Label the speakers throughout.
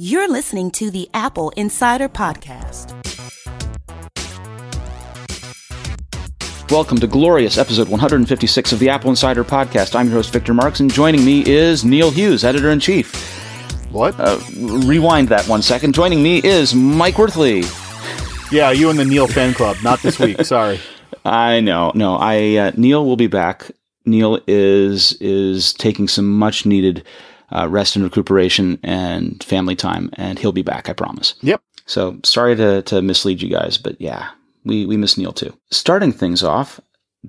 Speaker 1: You're listening to the Apple Insider Podcast.
Speaker 2: Welcome to glorious episode 156 of the Apple Insider Podcast. I'm your host, Victor Marks, and joining me is Neil Hughes, editor in chief.
Speaker 3: What?
Speaker 2: Uh, rewind that one second. Joining me is Mike Wuerthele.
Speaker 3: Yeah, you and the Neil fan club. Not this week. Sorry.
Speaker 2: I know. No, I uh, Neil will be back. Neil is is taking some much needed uh, rest and recuperation and family time, and he'll be back. I promise.
Speaker 3: Yep.
Speaker 2: So sorry to to mislead you guys, but yeah, we we miss Neil too. Starting things off,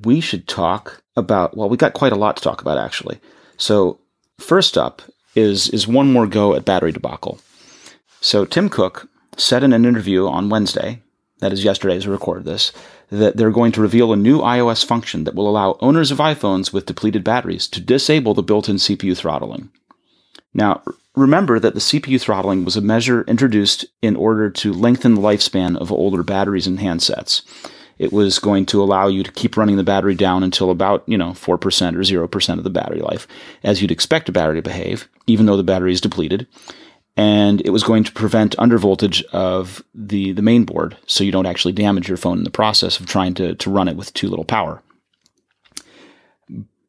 Speaker 2: we should talk about. Well, we got quite a lot to talk about actually. So first up is is one more go at battery debacle. So Tim Cook said in an interview on Wednesday, that is yesterday as we record this, that they're going to reveal a new iOS function that will allow owners of iPhones with depleted batteries to disable the built-in CPU throttling. Now, remember that the CPU throttling was a measure introduced in order to lengthen the lifespan of older batteries and handsets. It was going to allow you to keep running the battery down until about, you know, 4% or 0% of the battery life, as you'd expect a battery to behave, even though the battery is depleted. And it was going to prevent undervoltage of the, the main board, so you don't actually damage your phone in the process of trying to, to run it with too little power.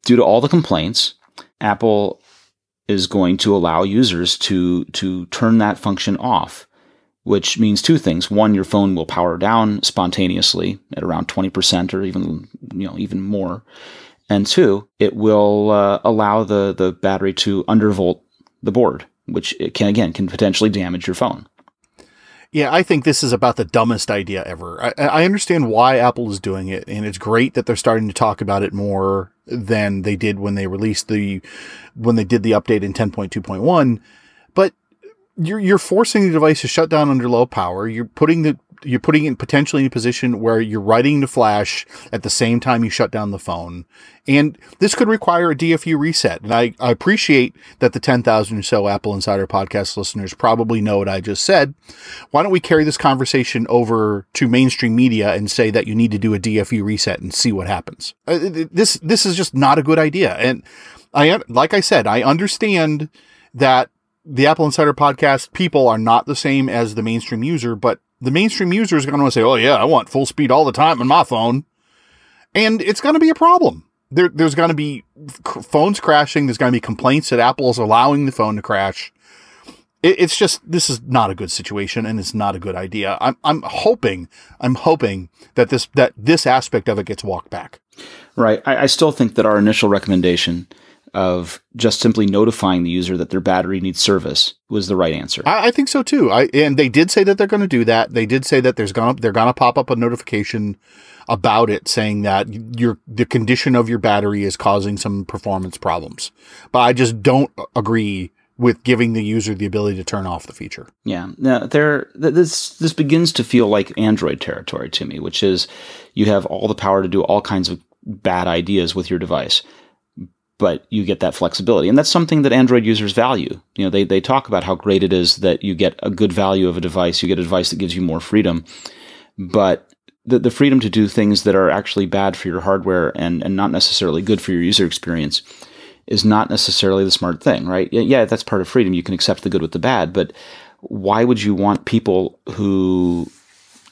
Speaker 2: Due to all the complaints, Apple is going to allow users to to turn that function off, which means two things. One, your phone will power down spontaneously at around 20% or even you know even more. And two, it will uh, allow the the battery to undervolt the board, which it can again can potentially damage your phone.
Speaker 3: Yeah, I think this is about the dumbest idea ever. I, I, understand why Apple is doing it, and it's great that they're starting to talk about it more than they did when they released the when they did the update in 10.2.1. But you're you're forcing the device to shut down under low power. You're putting the you're putting it potentially in a position where you're writing to flash at the same time you shut down the phone. And this could require a DFU reset. And I, I appreciate that the 10,000 or so Apple Insider podcast listeners probably know what I just said. Why don't we carry this conversation over to mainstream media and say that you need to do a DFU reset and see what happens? Uh, this, this is just not a good idea. And I, like I said, I understand that the Apple Insider podcast people are not the same as the mainstream user, but the mainstream user is going to say, "Oh yeah, I want full speed all the time on my phone," and it's going to be a problem. There, there's going to be phones crashing. There's going to be complaints that Apple is allowing the phone to crash. It, it's just this is not a good situation, and it's not a good idea. I'm, I'm hoping, I'm hoping that this that this aspect of it gets walked back.
Speaker 2: Right. I, I still think that our initial recommendation of just simply notifying the user that their battery needs service was the right answer.
Speaker 3: I, I think so too. I and they did say that they're going to do that. They did say that there's gonna they're gonna pop up a notification about it saying that your the condition of your battery is causing some performance problems. But I just don't agree with giving the user the ability to turn off the feature.
Speaker 2: Yeah, now there this this begins to feel like Android territory to me, which is you have all the power to do all kinds of bad ideas with your device but you get that flexibility. And that's something that Android users value. You know, they, they talk about how great it is that you get a good value of a device, you get a device that gives you more freedom. But the, the freedom to do things that are actually bad for your hardware and, and not necessarily good for your user experience is not necessarily the smart thing, right? Yeah, that's part of freedom. You can accept the good with the bad, but why would you want people who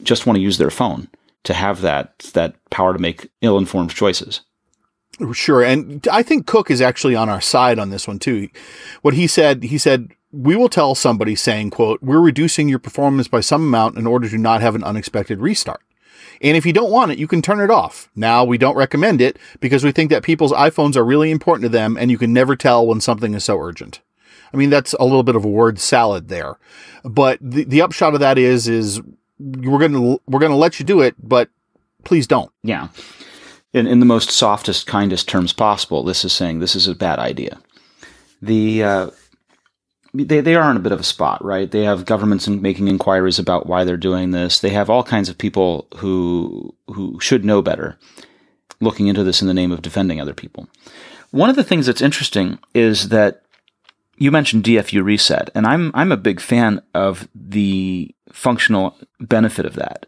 Speaker 2: just want to use their phone to have that that power to make ill-informed choices?
Speaker 3: Sure. And I think Cook is actually on our side on this one too. What he said, he said, we will tell somebody saying, quote, we're reducing your performance by some amount in order to not have an unexpected restart. And if you don't want it, you can turn it off. Now, we don't recommend it because we think that people's iPhones are really important to them and you can never tell when something is so urgent. I mean, that's a little bit of a word salad there. But the, the upshot of that is, is we're going to, we're going to let you do it, but please don't.
Speaker 2: Yeah in, in the most softest, kindest terms possible, this is saying this is a bad idea. The uh, they they are in a bit of a spot, right? They have governments making inquiries about why they're doing this. They have all kinds of people who who should know better, looking into this in the name of defending other people. One of the things that's interesting is that you mentioned DFU reset, and I'm I'm a big fan of the functional benefit of that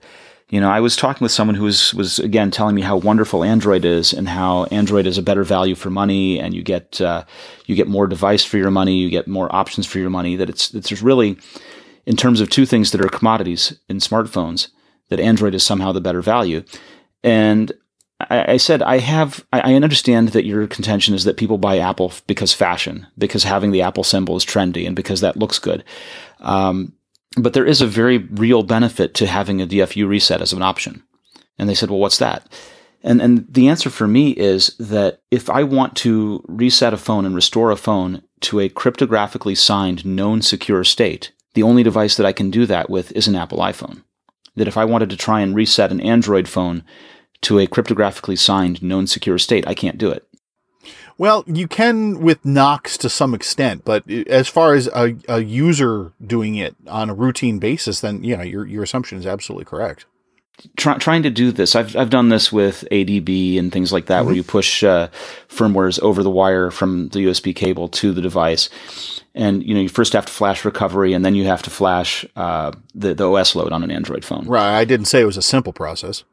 Speaker 2: You know, I was talking with someone who was was again telling me how wonderful Android is and how Android is a better value for money, and you get uh, you get more device for your money, you get more options for your money. That it's it's really, in terms of two things that are commodities in smartphones, that Android is somehow the better value. And I, I said I have I, I understand that your contention is that people buy Apple because fashion, because having the Apple symbol is trendy, and because that looks good. Um, but there is a very real benefit to having a DFU reset as an option. And they said, well, what's that? And, and the answer for me is that if I want to reset a phone and restore a phone to a cryptographically signed, known secure state, the only device that I can do that with is an Apple iPhone. That if I wanted to try and reset an Android phone to a cryptographically signed, known secure state, I can't do it.
Speaker 3: Well, you can with Knox to some extent, but as far as a, a user doing it on a routine basis, then yeah, your your assumption is absolutely correct.
Speaker 2: Try, trying to do this, I've I've done this with ADB and things like that, mm-hmm. where you push uh, firmwares over the wire from the USB cable to the device, and you know you first have to flash recovery, and then you have to flash uh, the the OS load on an Android phone.
Speaker 3: Right. I didn't say it was a simple process.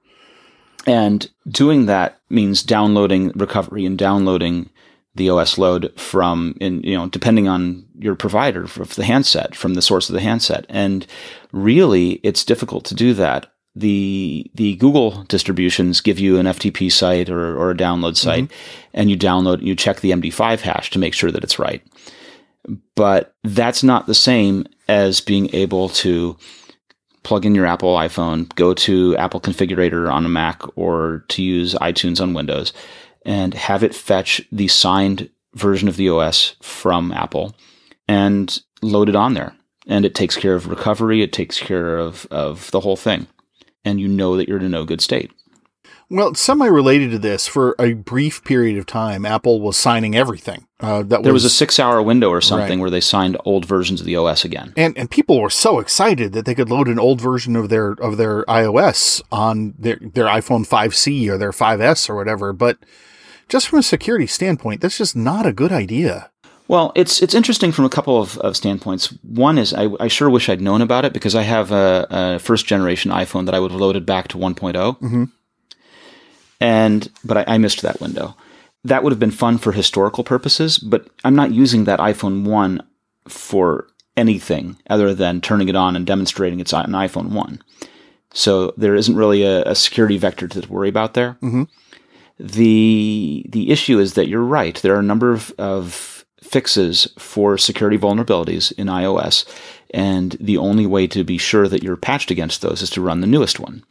Speaker 2: And doing that means downloading recovery and downloading the OS load from, in, you know, depending on your provider of the handset, from the source of the handset. And really, it's difficult to do that. The the Google distributions give you an FTP site or, or a download site, mm-hmm. and you download, you check the MD5 hash to make sure that it's right. But that's not the same as being able to plug in your Apple iPhone, go to Apple Configurator on a Mac, or to use iTunes on Windows, and have it fetch the signed version of the OS from Apple and load it on there. And it takes care of recovery, it takes care of, of the whole thing. And you know that you're in a no good state.
Speaker 3: Well, semi related to this, for a brief period of time, Apple was signing everything.
Speaker 2: Uh, that there was, was a six hour window or something right. where they signed old versions of the OS again,
Speaker 3: and and people were so excited that they could load an old version of their of their iOS on their their iPhone 5C or their 5S or whatever. But just from a security standpoint, that's just not a good idea.
Speaker 2: Well, it's it's interesting from a couple of, of standpoints. One is I, I sure wish I'd known about it because I have a, a first generation iPhone that I would have loaded back to 1.0. Mm-hmm. And but I, I missed that window. That would have been fun for historical purposes, but I'm not using that iPhone 1 for anything other than turning it on and demonstrating it's an iPhone 1. So there isn't really a, a security vector to worry about there. Mm-hmm. The the issue is that you're right. There are a number of, of fixes for security vulnerabilities in iOS, and the only way to be sure that you're patched against those is to run the newest one.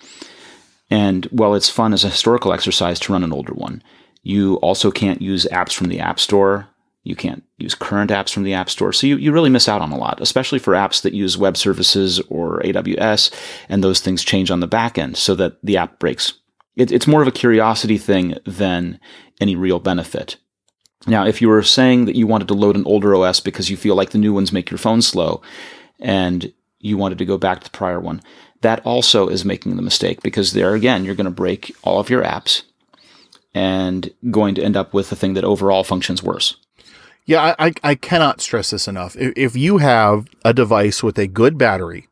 Speaker 2: And while it's fun as a historical exercise to run an older one, you also can't use apps from the App Store. You can't use current apps from the App Store. So you, you really miss out on a lot, especially for apps that use web services or AWS, and those things change on the back end so that the app breaks. It, it's more of a curiosity thing than any real benefit. Now, if you were saying that you wanted to load an older OS because you feel like the new ones make your phone slow, and you wanted to go back to the prior one, that also is making the mistake because there again, you're going to break all of your apps and going to end up with a thing that overall functions worse.
Speaker 3: Yeah, I, I cannot stress this enough. If you have a device with a good battery,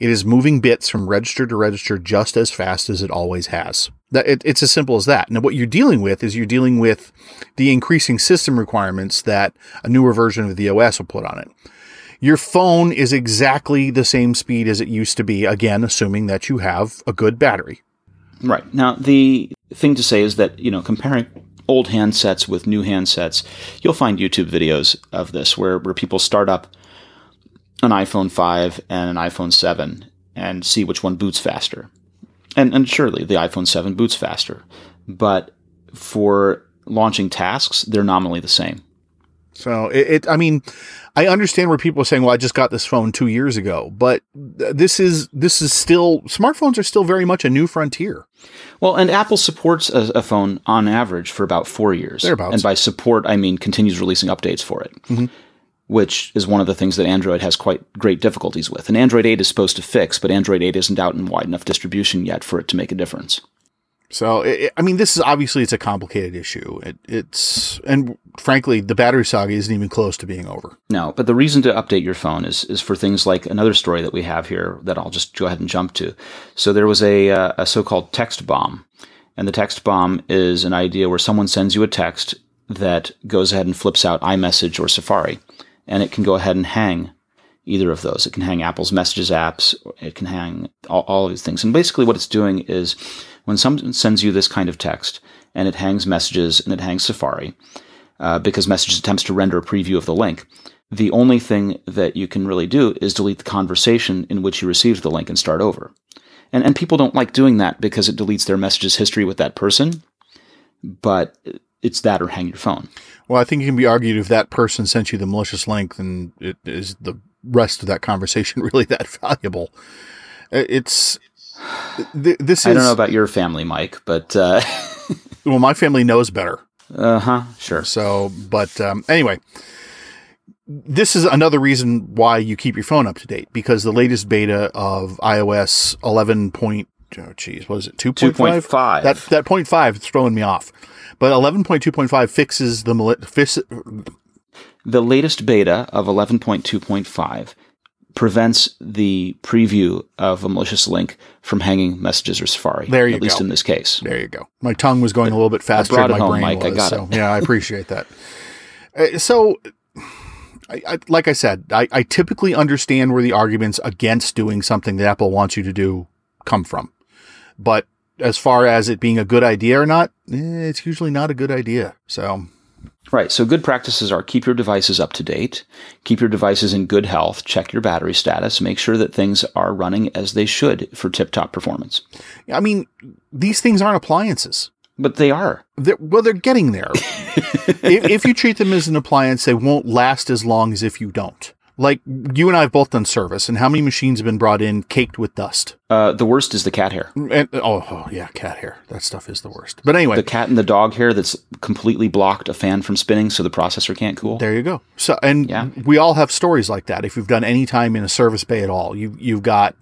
Speaker 3: it is moving bits from register to register just as fast as it always has. That it, it's as simple as that. Now, what you're dealing with is you're dealing with the increasing system requirements that a newer version of the OS will put on it. Your phone is exactly the same speed as it used to be, again, assuming that you have a good battery.
Speaker 2: Right. Now, the thing to say is that, you know, comparing old handsets with new handsets, you'll find YouTube videos of this where, where people start up an iPhone 5 and an iPhone 7 and see which one boots faster. And, and surely the iPhone 7 boots faster. But for launching tasks, they're nominally the same.
Speaker 3: So it, it, I mean, I understand where people are saying, "Well, I just got this phone two years ago," but this is this is still smartphones are still very much a new frontier.
Speaker 2: Well, and Apple supports a, a phone on average for about four years.
Speaker 3: Thereabouts.
Speaker 2: And by support, I mean continues releasing updates for it. Mm-hmm. Which is one of the things that Android has quite great difficulties with. And Android 8 is supposed to fix, but Android 8 isn't out in wide enough distribution yet for it to make a difference.
Speaker 3: So, it, I mean, this is obviously it's a complicated issue. It, it's and frankly, the battery saga isn't even close to being over.
Speaker 2: No, but the reason to update your phone is is for things like another story that we have here that I'll just go ahead and jump to. So there was a uh, a so-called text bomb, and the text bomb is an idea where someone sends you a text that goes ahead and flips out iMessage or Safari, and it can go ahead and hang either of those. It can hang Apple's Messages apps. It can hang all, all of these things. And basically, what it's doing is when someone sends you this kind of text and it hangs messages and it hangs Safari, uh, because Messages attempts to render a preview of the link, the only thing that you can really do is delete the conversation in which you received the link and start over. And, and people don't like doing that because it deletes their messages history with that person, but it's that or hang your phone.
Speaker 3: Well, I think it can be argued if that person sent you the malicious link, then it is the rest of that conversation really that valuable. It's th- this is.
Speaker 2: I don't know about your family, Mike, but uh,
Speaker 3: well, my family knows better.
Speaker 2: uh huh, sure.
Speaker 3: So, but um, anyway, this is another reason why you keep your phone up to date because the latest beta of iOS 11. Point, oh, geez, what is it? 2.5?
Speaker 2: 2.5.
Speaker 3: That, that point five is throwing me off. But 11.2.5 fixes the, mali- fix,
Speaker 2: The latest beta of 11.2.5 prevents the preview of a malicious link from hanging messages or Safari.
Speaker 3: There you
Speaker 2: at least
Speaker 3: go.
Speaker 2: in this case.
Speaker 3: There you go. My tongue was going a little bit faster than my
Speaker 2: home,
Speaker 3: brain
Speaker 2: Mike. I got
Speaker 3: so,
Speaker 2: it.
Speaker 3: yeah, I appreciate that. Uh, So, I, I, like I said, I, I typically understand where the arguments against doing something that Apple wants you to do come from. But as far as it being a good idea or not, eh, it's usually not a good idea. So,
Speaker 2: Right. So good practices are keep your devices up to date, keep your devices in good health, check your battery status, make sure that things are running as they should for tip top performance.
Speaker 3: I mean, these things aren't appliances.
Speaker 2: But they are.
Speaker 3: They're, well, they're getting there. if, if you treat them as an appliance, they won't last as long as if you don't. Like you and I have both done service, and how many machines have been brought in caked with dust?
Speaker 2: Uh, the worst is the cat hair.
Speaker 3: And, oh, oh, yeah, cat hair. That stuff is the worst. But anyway,
Speaker 2: The cat and the dog hair that's completely blocked a fan from spinning so the processor can't cool.
Speaker 3: there you go. So, and
Speaker 2: Yeah.
Speaker 3: we all have stories like that. If you've done any time in a service bay at all, you you've got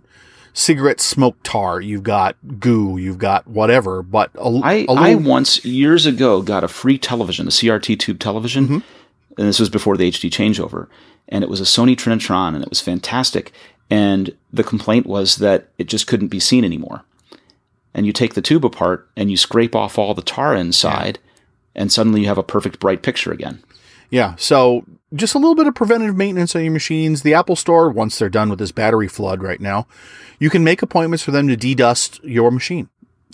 Speaker 3: cigarette smoke tar, you've got goo, you've got whatever. But a,
Speaker 2: I,
Speaker 3: a
Speaker 2: I
Speaker 3: little-
Speaker 2: once years ago got a free television, a CRT tube television,
Speaker 3: Mm-hmm.
Speaker 2: and this was before the HD changeover, and it was a Sony Trinitron, and it was fantastic. And the complaint was that it just couldn't be seen anymore. And you take the tube apart and you scrape off all the tar inside, and suddenly you have a perfect bright picture again.
Speaker 3: Yeah. So just a little bit of preventative maintenance on your machines. The Apple Store, once they're done with this battery flood right now, you can make appointments for them to dedust your machine.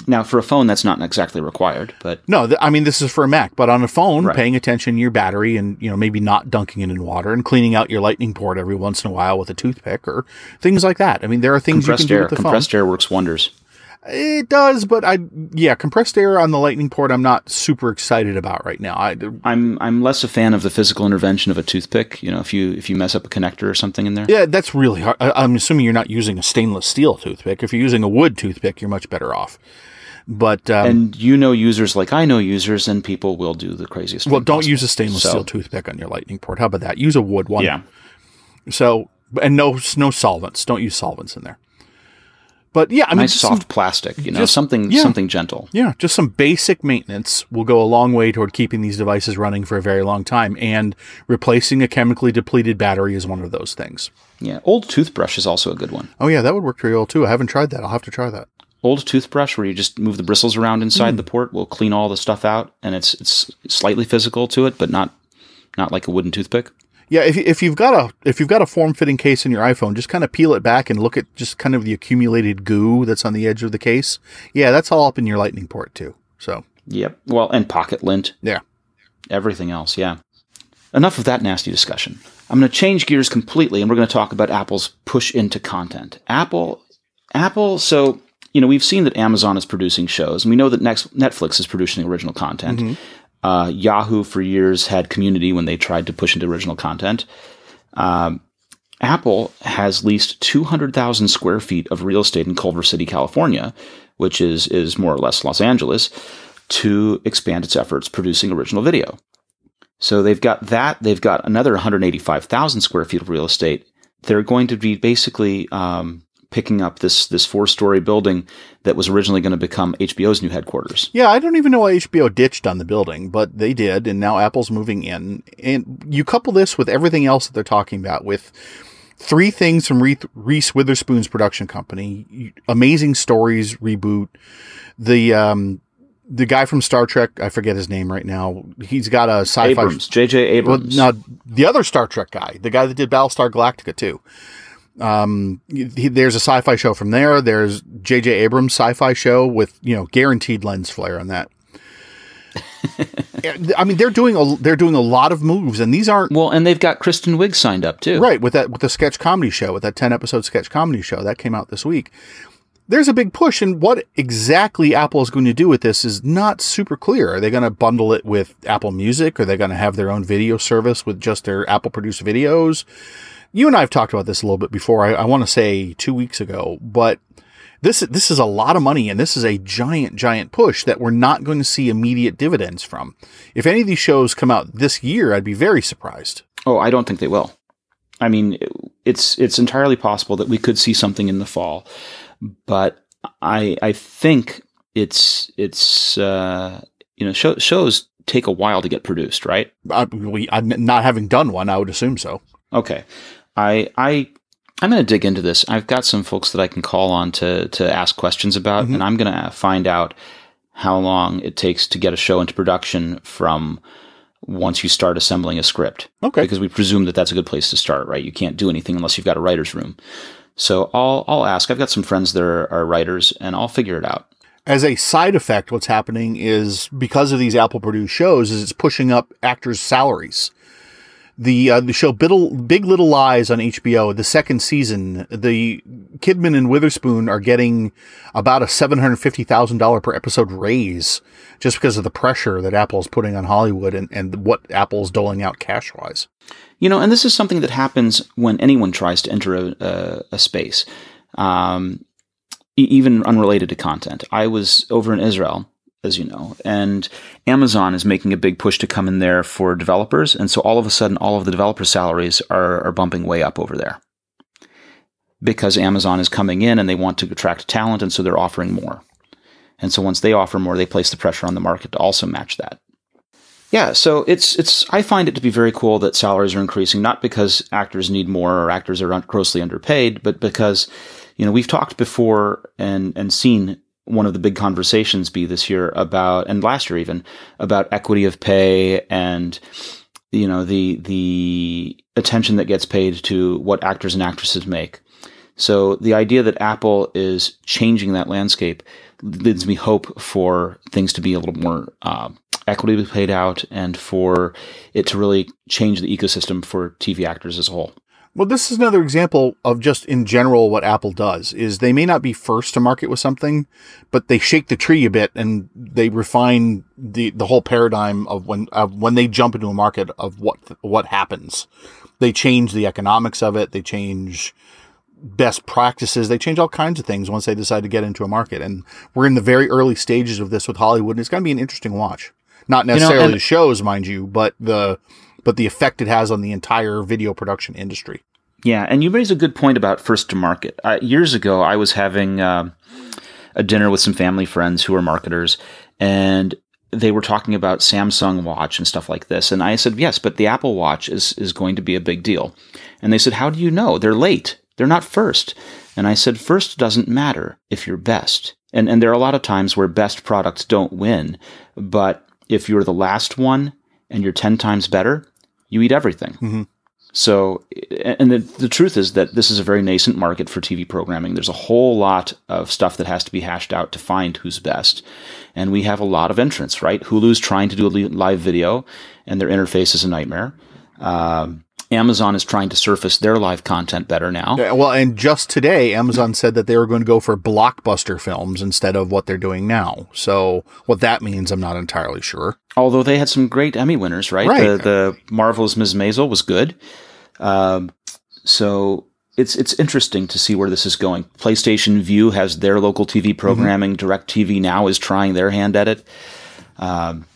Speaker 2: Now, for a phone, that's not exactly required, but
Speaker 3: No, th- I mean this is for a Mac, but on a phone,
Speaker 2: Right.
Speaker 3: paying attention to your battery and you know maybe not dunking it in water and cleaning out your Lightning port every once in a while with a toothpick or things like that. I mean there are things you can
Speaker 2: compressed
Speaker 3: do
Speaker 2: air,
Speaker 3: with the
Speaker 2: compressed air works wonders.
Speaker 3: It does, but I yeah, compressed air on the Lightning port I'm not super excited about right now. I
Speaker 2: I'm I'm less a fan of the physical intervention of a toothpick. You know, if you if you mess up a connector or something in there.
Speaker 3: yeah, that's really hard. I, I'm assuming you're not using a stainless steel toothpick. If you're using a wood toothpick, you're much better off. But um,
Speaker 2: And you know users like I know users, and people will do the craziest.
Speaker 3: well, don't
Speaker 2: possible.
Speaker 3: use a stainless
Speaker 2: So,
Speaker 3: steel toothpick on your Lightning port. How about that? Use a wood one.
Speaker 2: Yeah,
Speaker 3: So and no no solvents. Don't use solvents in there. But yeah, I mean,
Speaker 2: nice
Speaker 3: just some-
Speaker 2: soft plastic. You know,
Speaker 3: just-
Speaker 2: something
Speaker 3: yeah.
Speaker 2: something gentle.
Speaker 3: yeah, just some basic maintenance will go a long way toward keeping these devices running for a very long time. And replacing a chemically depleted battery is one of those things.
Speaker 2: Yeah, old toothbrush is also a good one.
Speaker 3: Oh yeah, that would work pretty well too. I haven't tried that. I'll have to try that.
Speaker 2: Old toothbrush where you just move the bristles around inside hmm. the port will clean all the stuff out, and it's it's slightly physical to it, but not not like a wooden toothpick.
Speaker 3: Yeah, if, if you've got a if you've got a form fitting case in your iPhone, just kind of peel it back and look at just kind of the accumulated goo that's on the edge of the case. Yeah, that's all up in your Lightning port too. So
Speaker 2: Yep. Well, and pocket lint.
Speaker 3: yeah,
Speaker 2: everything else. Yeah. Enough of that nasty discussion. I'm going to change gears completely and we're going to talk about Apple's push into content. Apple, Apple, so, you know, we've seen that Amazon is producing shows and we know that next Netflix is producing original content. Mm-hmm. Uh, Yahoo for years had community when they tried to push into original content. Um, Apple has leased 200,000 square feet of real estate in Culver City, California, which is, is more or less Los Angeles, to expand its efforts producing original video. So they've got that. They've got another 185,000 square feet of real estate. They're going to be basically um, picking up this this four story building that was originally going to become HBO's new headquarters.
Speaker 3: Yeah, I don't even know why HBO ditched on the building, but they did, and now Apple's moving in. And you couple this with everything else that they're talking about with three things from Reese Witherspoon's production company, amazing stories reboot, the um, the guy from Star Trek, I forget his name right now. He's got a sci-fi.
Speaker 2: Abrams, J.J. Abrams.
Speaker 3: Well, the other Star Trek guy, the guy that did Battlestar Galactica too. Um, he, there's a sci-fi show from there. There's J.J. Abrams sci-fi show with you know guaranteed lens flare on that. I mean, they're doing a they're doing a lot of moves, and these aren't
Speaker 2: well. And they've got Kristen Wiig signed up too,
Speaker 3: right? With that with the sketch comedy show, with that ten episode sketch comedy show that came out this week there's a big push, and what exactly Apple is going to do with this is not super clear. Are they going to bundle it with Apple Music? Are they going to have their own video service with just their Apple produced videos? You and I have talked about this a little bit before. I, I want to say two weeks ago, but this this is a lot of money, and this is a giant, giant push that we're not going to see immediate dividends from. If any of these shows come out this year, I'd be very surprised.
Speaker 2: Oh, I don't think they will. I mean, it's it's entirely possible that we could see something in the fall but I I think it's it's uh, you know show, shows take a while to get produced, right?
Speaker 3: I, we, I'm not having done one, I would assume so.
Speaker 2: Okay, I I I'm going to dig into this. I've got some folks that I can call on to to ask questions about, mm-hmm. and I'm going to find out how long it takes to get a show into production from once you start assembling a script.
Speaker 3: Okay.
Speaker 2: Because we presume that that's a good place to start, right? You can't do anything unless you've got a writer's room. So I'll I'll ask. I've got some friends that are, are writers, and I'll figure it out.
Speaker 3: As a side effect, what's happening is because of these Apple produced shows, is it's pushing up actors' salaries the uh, the show Big Little Lies on HBO, the second season, the Kidman and Witherspoon are getting about a seven hundred fifty thousand dollar per episode raise just because of the pressure that Apple's putting on Hollywood and, and what Apple's doling out cash wise.
Speaker 2: You know, and this is something that happens when anyone tries to enter a, a, a space, um, even unrelated to content. I was over in Israel as you know. And Amazon is making a big push to come in there for developers. And so all of a sudden, all of the developer salaries are, are bumping way up over there because Amazon is coming in and they want to attract talent. And so they're offering more. And so once they offer more, they place the pressure on the market to also match that. Yeah, so it's it's I find it to be very cool that salaries are increasing, not because actors need more or actors are grossly underpaid, but because you know we've talked before and and seen one of the big conversations be this year about, and last year even, about equity of pay and you know the the attention that gets paid to what actors and actresses make. So the idea that Apple is changing that landscape leads me hope for things to be a little more uh, equity paid out and for it to really change the ecosystem for TV actors as a whole.
Speaker 3: Well, this is another example of just in general what Apple does is they may not be first to market with something, but they shake the tree a bit and they refine the, the whole paradigm of when, of when they jump into a market of what, what happens. They change the economics of it. They change best practices. They change all kinds of things once they decide to get into a market. And we're in the very early stages of this with Hollywood and it's going to be an interesting watch. Not necessarily you know, the shows, mind you, but the, but the effect it has on the entire video production industry.
Speaker 2: Yeah, and you raise a good point about first to market. Uh, years ago, I was having uh, a dinner with some family friends who are marketers, and they were talking about Samsung Watch and stuff like this. And I said, yes, but the Apple Watch is is going to be a big deal. And they said, how do you know? They're late. They're not first. And I said, first doesn't matter if you're best. And and there are a lot of times where best products don't win, but if you're the last one and you're 10 times better, you eat everything. Mm-hmm. So, and the, the truth is that this is a very nascent market for TV programming. There's a whole lot of stuff that has to be hashed out to find who's best. And we have a lot of entrants, right? Hulu's trying to do a live video, and their interface is a nightmare. Um, Amazon is trying to surface their live content better now.
Speaker 3: Yeah, well, and just today, Amazon said that they were going to go for blockbuster films instead of what they're doing now. So, what that means, I'm not entirely sure.
Speaker 2: Although they had some great Emmy winners, right?
Speaker 3: right.
Speaker 2: The, the Marvelous Ms. Maisel was good. Um, so it's it's interesting to see where this is going. PlayStation Vue has their local TV programming. mm hmm DirecTV now is trying their hand at it. Um,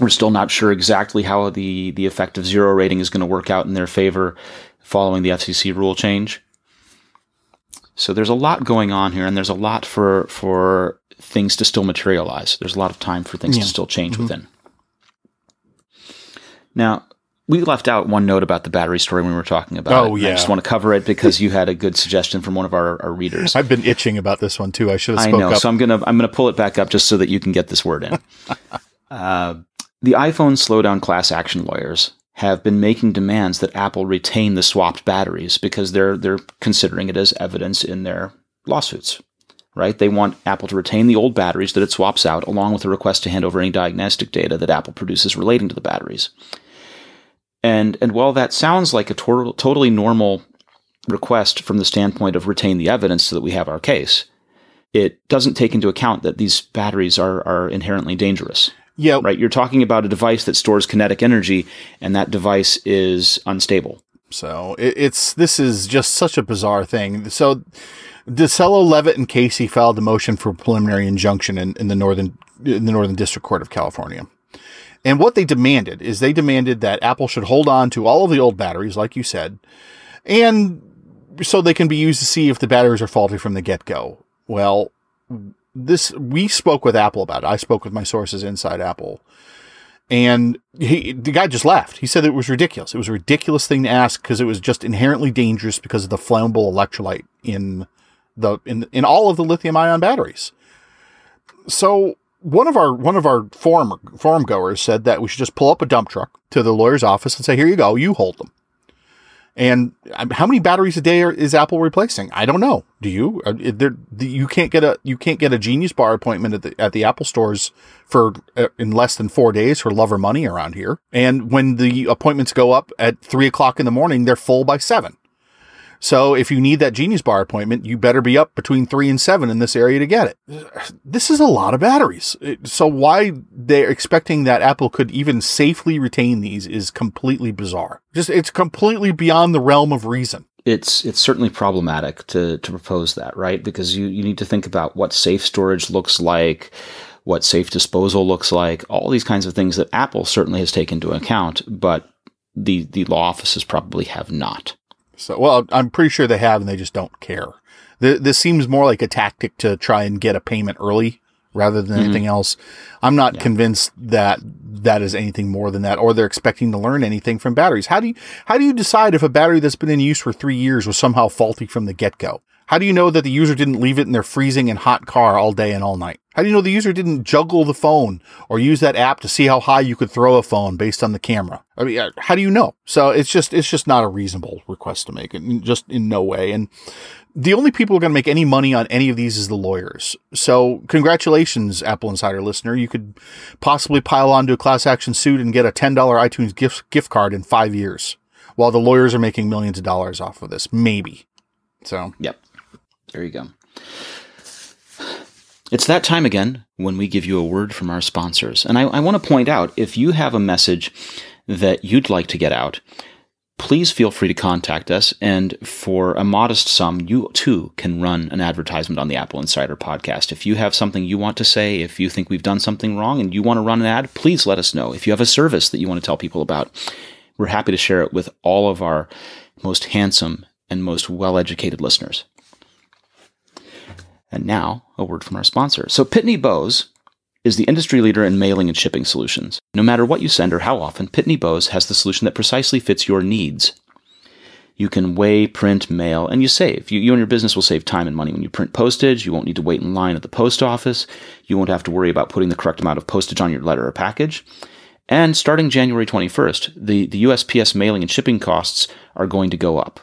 Speaker 2: we're still not sure exactly how the, the effective zero rating is going to work out in their favor following the FCC rule change. So there's a lot going on here, and there's a lot for for things to still materialize. There's a lot of time for things
Speaker 3: Yeah.
Speaker 2: to still change within. Now, we left out one note about the battery story when we were talking about
Speaker 3: Oh,
Speaker 2: it. and I just want to cover it because you had a good suggestion from one of our, our readers.
Speaker 3: I've been itching about this one too. I should have
Speaker 2: I know,
Speaker 3: up.
Speaker 2: so I'm gonna I'm gonna pull it back up just so that you can get this word in. uh, the iPhone slowdown class action lawyers have been making demands that Apple retain the swapped batteries because they're they're considering it as evidence in their lawsuits. Right? They want Apple to retain the old batteries that it swaps out, along with a request to hand over any diagnostic data that Apple produces relating to the batteries. And and while that sounds like a to- totally normal request from the standpoint of retain the evidence so that we have our case, it doesn't take into account that these batteries are, are inherently dangerous.
Speaker 3: Yeah,
Speaker 2: Right? You're talking about a device that stores kinetic energy, and that device is unstable.
Speaker 3: So it, it's this is just such a bizarre thing. So DiCello, Levitt, and Casey filed a motion for preliminary injunction in, in the northern in the Northern District Court of California. And what they demanded is they demanded that Apple should hold on to all of the old batteries, like you said, and so they can be used to see if the batteries are faulty from the get go. Well, this we spoke with Apple about it. I spoke with my sources inside Apple. And he, the guy just laughed. He said it was ridiculous. It was a ridiculous thing to ask because it was just inherently dangerous because of the flammable electrolyte in the in in all of the lithium ion batteries. So one of our one of our forum forum goers said that we should just pull up a dump truck to the lawyer's office and say, "Here you go, you hold them." And um, how many batteries a day are, is Apple replacing? I don't know. Do you? There, you can't get a you can't get a Genius Bar appointment at the at the Apple stores for uh, in less than four days for love or money around here. And when the appointments go up at three o'clock in the morning, they're full by seven. So if you need that Genius Bar appointment, you better be up between three and seven in this area to get it. This is a lot of batteries. So why they're expecting that Apple could even safely retain these is completely bizarre. Just it's completely beyond the realm of reason.
Speaker 2: It's it's certainly problematic to to propose that, right? Because you, you need to think about what safe storage looks like, what safe disposal looks like, all these kinds of things that Apple certainly has taken into account, but the the law offices probably have not.
Speaker 3: So, well, I'm pretty sure they have, and they just don't care. Th- This seems more like a tactic to try and get a payment early rather than mm-hmm. anything else. I'm not convinced that that is anything more than that, or they're expecting to learn anything from batteries. How do you how do you decide if a battery that's been in use for three years was somehow faulty from the get go? How do you know that the user didn't leave it in their freezing and hot car all day and all night? How do you know the user didn't juggle the phone or use that app to see how high you could throw a phone based on the camera? I mean, uh, how do you know? So it's just it's just not a reasonable request to make, and just in no way. And the only people who are going to make any money on any of these is the lawyers. So congratulations, Apple Insider listener. You could possibly pile onto a class action suit and get a $10 iTunes gift, gift card in five years while the lawyers are making millions of dollars off of this. Maybe. So
Speaker 2: Yep. There you go. It's that time again when we give you a word from our sponsors. And I, I want to point out if you have a message that you'd like to get out, please feel free to contact us. And for a modest sum, you too can run an advertisement on the Apple Insider podcast. If you have something you want to say, if you think we've done something wrong and you want to run an ad, please let us know. If you have a service that you want to tell people about, we're happy to share it with all of our most handsome and most well educated listeners. And now, a word from our sponsor. So, Pitney Bowes is the industry leader in mailing and shipping solutions. No matter what you send or how often, Pitney Bowes has the solution that precisely fits your needs. You can weigh, print, mail, and you save. You, you and your business will save time and money when you print postage. You won't need to wait in line at the post office. You won't have to worry about putting the correct amount of postage on your letter or package. And starting January 21st, the, the USPS mailing and shipping costs are going to go up.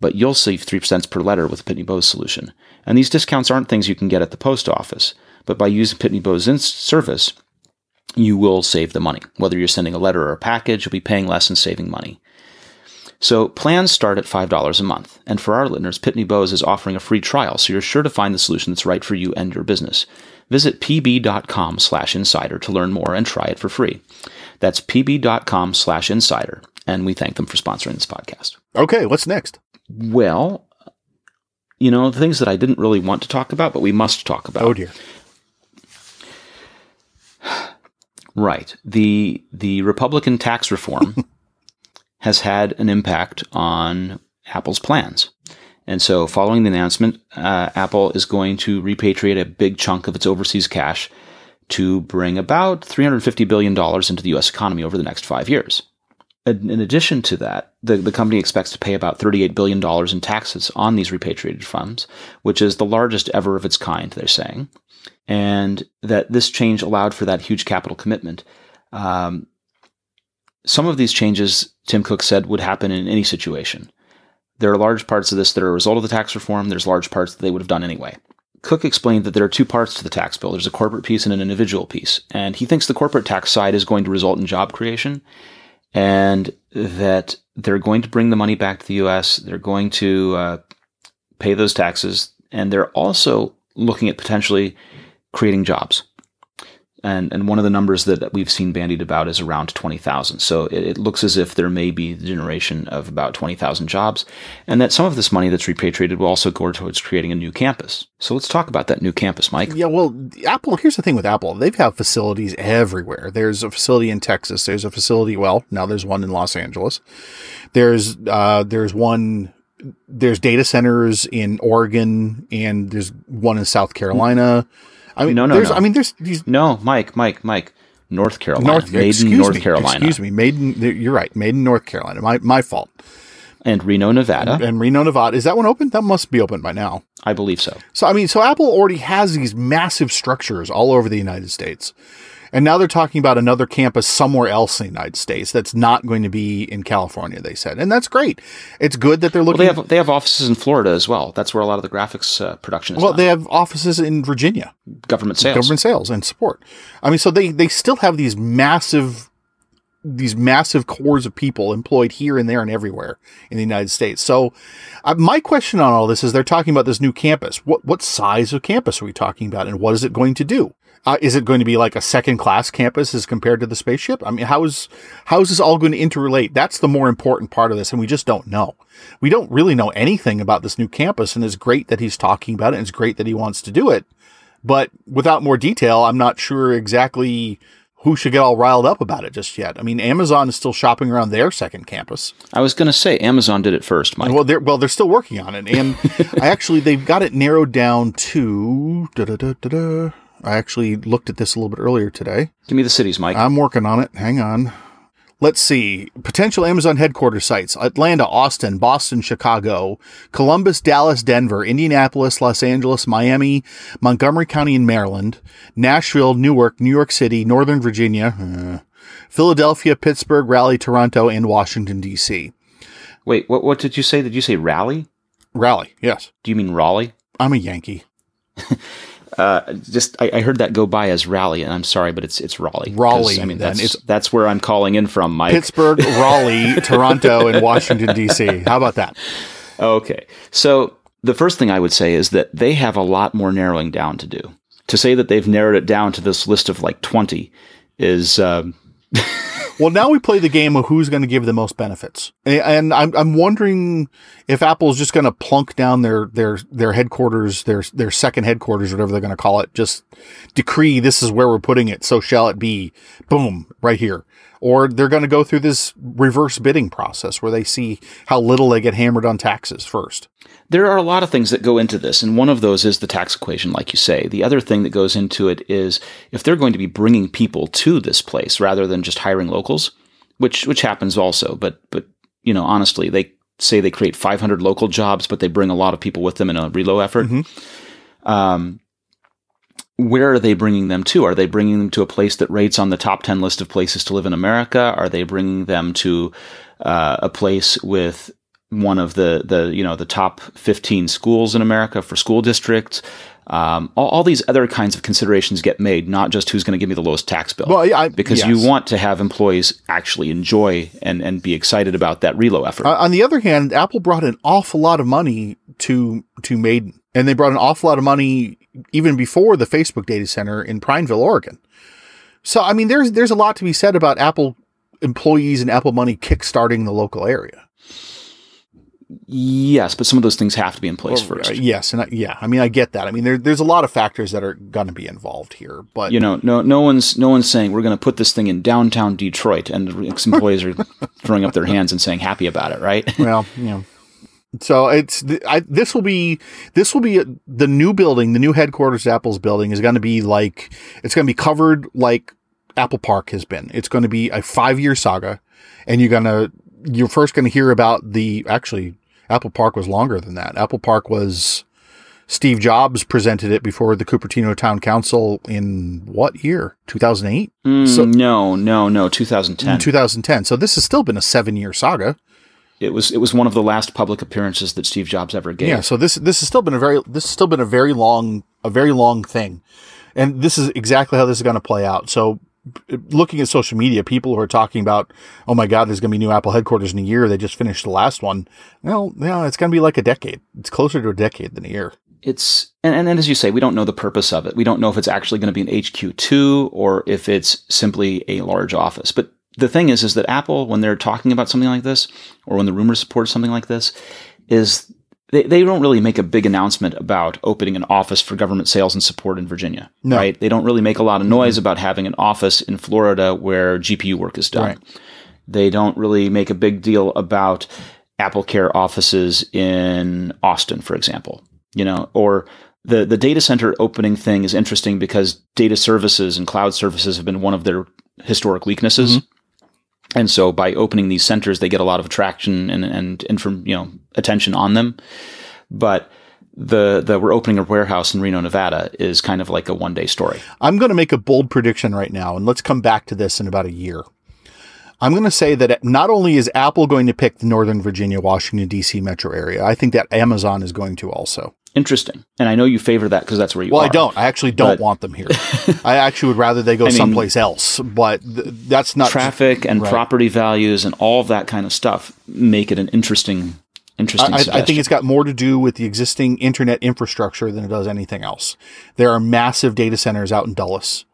Speaker 2: But you'll save 3 cents per letter with the Pitney Bowes solution. And these discounts aren't things you can get at the post office. But by using Pitney Bowes' in- service, you will save the money. Whether you're sending a letter or a package, you'll be paying less and saving money. So plans start at $5 a month. And for our listeners, Pitney Bowes is offering a free trial, so you're sure to find the solution that's right for you and your business. Visit pb.com slash insider to learn more and try it for free. That's pb.com slash insider. And we thank them for sponsoring this podcast.
Speaker 3: okay, what's next?
Speaker 2: Well, you know, the things that I didn't really want to talk about, but we must talk about.
Speaker 3: Oh dear.
Speaker 2: Right. The the Republican tax reform has had an impact on Apple's plans. And so, following the announcement, uh, Apple is going to repatriate a big chunk of its overseas cash to bring about $350 billion into the US economy over the next five years. In addition to that, the, the company expects to pay about $38 billion in taxes on these repatriated funds, which is the largest ever of its kind, they're saying. And that this change allowed for that huge capital commitment. Um, some of these changes, Tim Cook said, would happen in any situation. There are large parts of this that are a result of the tax reform. There's large parts that they would have done anyway. Cook explained that there are two parts to the tax bill there's a corporate piece and an individual piece. And he thinks the corporate tax side is going to result in job creation and that they're going to bring the money back to the US. They're going to uh, pay those taxes. And they're also looking at potentially creating jobs and and one of the numbers that we've seen bandied about is around 20,000. So it, it, looks as if there may be the generation of about 20,000 jobs, and that some of this money that's repatriated will also go towards creating a new campus. So let's talk about that new campus, Mike.
Speaker 3: Yeah, well, Apple. Here's the thing with Apple: they have had facilities everywhere. There's a facility in Texas. There's a facility. Well, now there's one in Los Angeles. There's uh, there's one there's data centers in Oregon and there's one in South Carolina. Mm-hmm I mean, no, no, no. I mean, there's these.
Speaker 2: No, Mike, Mike, Mike. North Carolina. North, Maiden North
Speaker 3: me,
Speaker 2: Carolina.
Speaker 3: Excuse me. Maiden, you're right. Maiden North Carolina. My, my fault.
Speaker 2: And Reno, Nevada.
Speaker 3: And, and Reno, Nevada. Is that one open? That must be open by now.
Speaker 2: I believe so.
Speaker 3: So, I mean, so Apple already has these massive structures all over the United States. And now they're talking about another campus somewhere else in the United States that's not going to be in California, they said. And that's great. It's good that they're looking.
Speaker 2: Well, they have they have offices in Florida as well. That's where a lot of the graphics uh, production is.
Speaker 3: Well,
Speaker 2: done.
Speaker 3: they have offices in Virginia.
Speaker 2: Government sales.
Speaker 3: Government sales and support. I mean, so they they still have these massive these massive cores of people employed here and there and everywhere in the United States. So, uh, my question on all this is they're talking about this new campus. What what size of campus are we talking about, and what is it going to do? Uh, is it going to be like a second class campus as compared to the spaceship? I mean, how is how is this all going to interrelate? That's the more important part of this, and we just don't know. We don't really know anything about this new campus, and it's great that he's talking about it, and it's great that he wants to do it. But without more detail, I'm not sure exactly who should get all riled up about it just yet. I mean, Amazon is still shopping around their second campus.
Speaker 2: I was going to say Amazon did it first, Mike.
Speaker 3: Well, they're well, they're still working on it, and I actually they've got it narrowed down to. Da, da, da, I actually looked at this a little bit earlier today.
Speaker 2: Give me the cities, Mike.
Speaker 3: I'm working on it. Hang on. Let's see. Potential Amazon headquarters sites Atlanta, Austin, Boston, Chicago, Columbus, Dallas, Denver, Indianapolis, Los Angeles, Miami, Montgomery County in Maryland, Nashville, Newark, New York City, Northern Virginia, uh, Philadelphia, Pittsburgh, Raleigh, Toronto, and Washington, D.C.
Speaker 2: Wait, what, what did you say? Did you say Raleigh?
Speaker 3: Raleigh, yes.
Speaker 2: Do you mean Raleigh?
Speaker 3: I'm a Yankee.
Speaker 2: Uh, just I, I, heard that go by as Raleigh, and I'm sorry, but it's it's Raleigh.
Speaker 3: Raleigh.
Speaker 2: I mean, that's it's that's where I'm calling in from, Mike.
Speaker 3: Pittsburgh, Raleigh, Toronto, and Washington D.C. How about that?
Speaker 2: Okay, so the first thing I would say is that they have a lot more narrowing down to do. To say that they've narrowed it down to this list of like 20 is. Um,
Speaker 3: well, now we play the game of who's going to give the most benefits, and I'm I'm wondering if Apple's just going to plunk down their their their headquarters, their their second headquarters, whatever they're going to call it, just decree this is where we're putting it, so shall it be. Boom, right here. Or they're going to go through this reverse bidding process where they see how little they get hammered on taxes first.
Speaker 2: There are a lot of things that go into this, and one of those is the tax equation, like you say. The other thing that goes into it is if they're going to be bringing people to this place rather than just hiring locals, which which happens also. But but you know, honestly, they say they create 500 local jobs, but they bring a lot of people with them in a relo effort. Mm-hmm. Um, where are they bringing them to? Are they bringing them to a place that rates on the top 10 list of places to live in America? Are they bringing them to uh, a place with one of the the you know the top 15 schools in America for school districts. Um, all, all, these other kinds of considerations get made, not just who's going to give me the lowest tax bill.
Speaker 3: Well, I,
Speaker 2: because
Speaker 3: yes.
Speaker 2: you want to have employees actually enjoy and, and be excited about that relo effort.
Speaker 3: Uh, on the other hand, Apple brought an awful lot of money to to Maiden, and they brought an awful lot of money even before the Facebook data center in Prineville, Oregon. So, I mean, there's there's a lot to be said about Apple employees and Apple money kickstarting the local area.
Speaker 2: Yes, but some of those things have to be in place well, first. Uh,
Speaker 3: yes, and I, yeah, I mean, I get that. I mean, there, there's a lot of factors that are going to be involved here, but
Speaker 2: you know, no, no one's no one's saying we're going to put this thing in downtown Detroit, and employees are throwing up their hands and saying happy about it, right?
Speaker 3: Well, you know, So it's I, this will be this will be the new building, the new headquarters Apple's building is going to be like it's going to be covered like Apple Park has been. It's going to be a five year saga, and you're gonna you're first going to hear about the actually Apple Park was longer than that. Apple Park was Steve Jobs presented it before the Cupertino Town Council in what year? 2008?
Speaker 2: Mm,
Speaker 3: So-
Speaker 2: no, no, no, 2010.
Speaker 3: 2010. So this has still been a seven year saga.
Speaker 2: It was it was one of the last public appearances that Steve Jobs ever gave.
Speaker 3: Yeah, so this this has still been a very this has still been a very long a very long thing, and this is exactly how this is going to play out. So, looking at social media, people who are talking about, oh my God, there's going to be new Apple headquarters in a year. They just finished the last one. Well, yeah, it's going to be like a decade. It's closer to a decade than a year.
Speaker 2: it's and, and, and as you say, we don't know the purpose of it. We don't know if it's actually going to be an HQ two or if it's simply a large office. But the thing is, is that Apple, when they're talking about something like this, or when the rumors support something like this, is they, they don't really make a big announcement about opening an office for government sales and support in Virginia.
Speaker 3: No.
Speaker 2: Right? They don't really make a lot of noise mm-hmm. about having an office in Florida where GPU work is done.
Speaker 3: Right.
Speaker 2: They don't really make a big deal about Apple Care offices in Austin, for example. You know, or the the data center opening thing is interesting because data services and cloud services have been one of their historic weaknesses. Mm-hmm. And so by opening these centers, they get a lot of attraction and and inform, you know attention on them. But the the we're opening a warehouse in Reno, Nevada is kind of like a one day story.
Speaker 3: I'm going to make a bold prediction right now, and let's come back to this in about a year. I'm going to say that not only is Apple going to pick the Northern Virginia, Washington, D.C. metro area, I think that Amazon is going to also.
Speaker 2: Interesting. And I know you favor that because that's where you
Speaker 3: Well,
Speaker 2: are.
Speaker 3: I don't. I actually don't
Speaker 2: But-
Speaker 3: want them here. I actually would rather they go
Speaker 2: mean-
Speaker 3: someplace else, but th- that's not
Speaker 2: Traffic and
Speaker 3: Right.
Speaker 2: property values and all of that kind of stuff make it an interesting, interesting.
Speaker 3: I, I think it's got more to do with the existing internet infrastructure than it does anything else. There are massive data centers out in Dulles.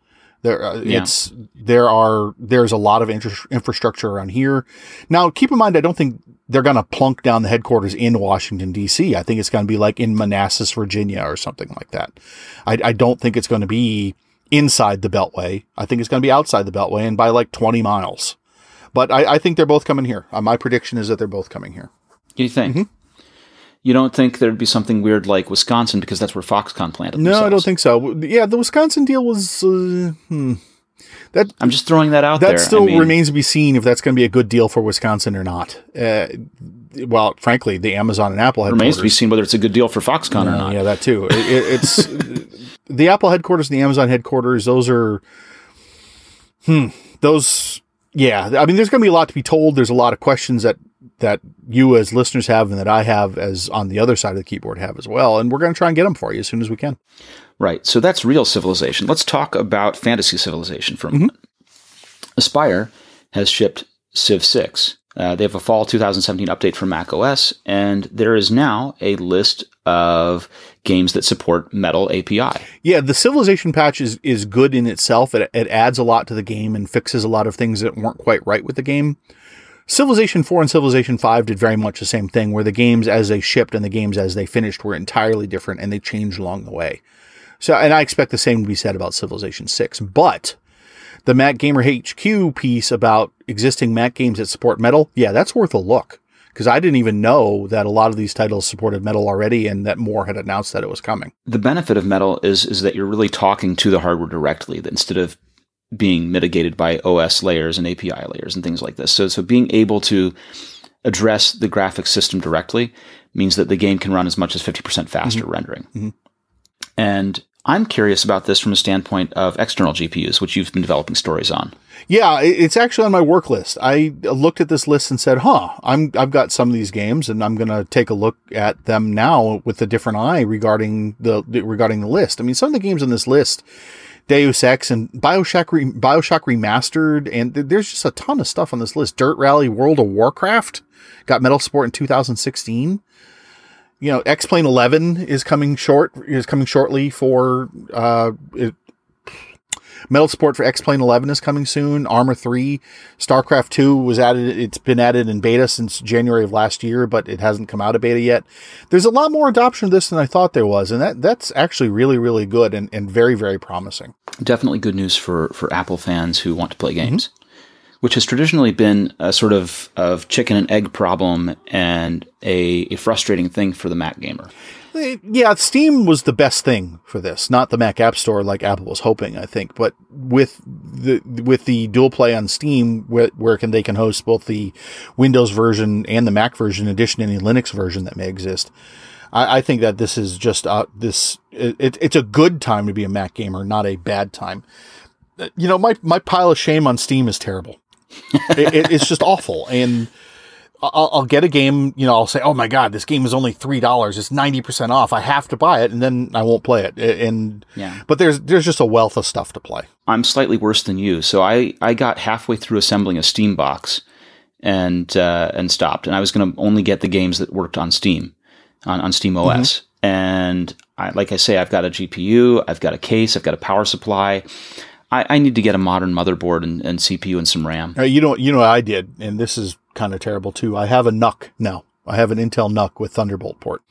Speaker 3: There, uh,
Speaker 2: Yeah.
Speaker 3: it's there are there's a lot of inter- infrastructure around here. Now, keep in mind, I don't think they're going to plunk down the headquarters in Washington D.C. I think it's going to be like in Manassas, Virginia, or something like that. I, I don't think it's going to be inside the Beltway. I think it's going to be outside the Beltway and by like 20 miles. But I, I think they're both coming here. Uh, my prediction is that they're both coming here.
Speaker 2: Do you think?
Speaker 3: Mm-hmm.
Speaker 2: You don't think there'd be something weird like Wisconsin because that's where Foxconn planted
Speaker 3: No, I don't think so. Yeah, the Wisconsin deal was. Uh, hmm. That
Speaker 2: I'm just throwing that out there.
Speaker 3: that
Speaker 2: there.
Speaker 3: still
Speaker 2: I mean,
Speaker 3: remains to be seen if that's going to be a good deal for Wisconsin or not. Uh, well, frankly, the Amazon and Apple
Speaker 2: remains to be seen whether it's a good deal for Foxconn or
Speaker 3: Uh,
Speaker 2: not.
Speaker 3: Yeah, that too. It, it, it's the Apple headquarters and the Amazon headquarters. Those are, hmm, those. Yeah, I mean, there's going to be a lot to be told. There's a lot of questions that that you as listeners have and that I have as on the other side of the keyboard have as well. And we're going to try and get them for you as soon as we can.
Speaker 2: Right. So that's real civilization. Let's talk about fantasy civilization for a moment. Aspyr has shipped Civ 6. Uh, they have a fall 2017 update for Mac OS, and there is now a list of games that support Metal API.
Speaker 3: Yeah, the Civilization patch is, is good in itself. It, it adds a lot to the game and fixes a lot of things that weren't quite right with the game. Civilization 4 and Civilization 5 did very much the same thing, where the games as they shipped and the games as they finished were entirely different and they changed along the way. So, and I expect the same to be said about Civilization 6. But the Mac Gamer HQ piece about existing Mac games that support Metal, yeah, that's worth a look. Because I didn't even know that a lot of these titles supported Metal already and that more had announced that it was coming.
Speaker 2: The benefit of Metal is is that you're really talking to the hardware directly, instead of being mitigated by OS layers and API layers and things like this. So, so being able to address the graphics system directly means that the game can run as much as 50% faster rendering.
Speaker 3: Mhm.
Speaker 2: And I'm curious about this from a standpoint of external GPUs, which you've been developing stories on.
Speaker 3: Yeah, it's actually on my work list. I looked at this list and said, "Huh, I'm I've got some of these games, and I'm going to take a look at them now with a different eye regarding the regarding the list. I mean, some of the games on this list, Deus Ex and Bioshock Re- Bioshock Remastered, and th- there's just a ton of stuff on this list. Dirt Rally, World of Warcraft got metal support in 2016. You know, X Plane 11 is coming short is coming shortly for uh, Metal support for X Plane 11 is coming soon. Arma 3, StarCraft 2 was added. It's been added in beta since January of last year, but it hasn't come out of beta yet. There's a lot more adoption of this than I thought there was, and that that's actually really really good and, and very very promising.
Speaker 2: Definitely good news for, for Apple fans who want to play mm-hmm. games. which has traditionally been a sort of, of chicken and egg problem and a, a frustrating thing for the Mac gamer.
Speaker 3: Yeah, Steam was the best thing for this, not the Mac App Store like Apple was hoping, I think. But with the with the dual play on Steam, where, where can they can host both the Windows version and the Mac version, in addition to any Linux version that may exist. I, I think that this is just uh, this. It, it's a good time to be a Mac gamer, not a bad time. Uh, You know, my my pile of shame on Steam is terrible. it, it- it's just awful, and I'll, I'll get a game. You know, I'll say, "Oh my god, this game is only three dollars. It's ninety percent off. I have to buy it," and then I won't play it. And
Speaker 2: Yeah.
Speaker 3: but there's there's just a wealth of stuff to play.
Speaker 2: I'm slightly worse than you. So I, I got halfway through assembling a Steam box and uh, and stopped. And I was going to only get the games that worked on Steam, on, on Steam OS. And I, like I say, I've got a GPU, I've got a case, I've got a power supply. I, I need to get a modern motherboard and, and CPU and some RAM.
Speaker 3: Uh, you know, you know what I did, and this is kind of terrible too. I have a NUC now. I have an Intel NUC with Thunderbolt port,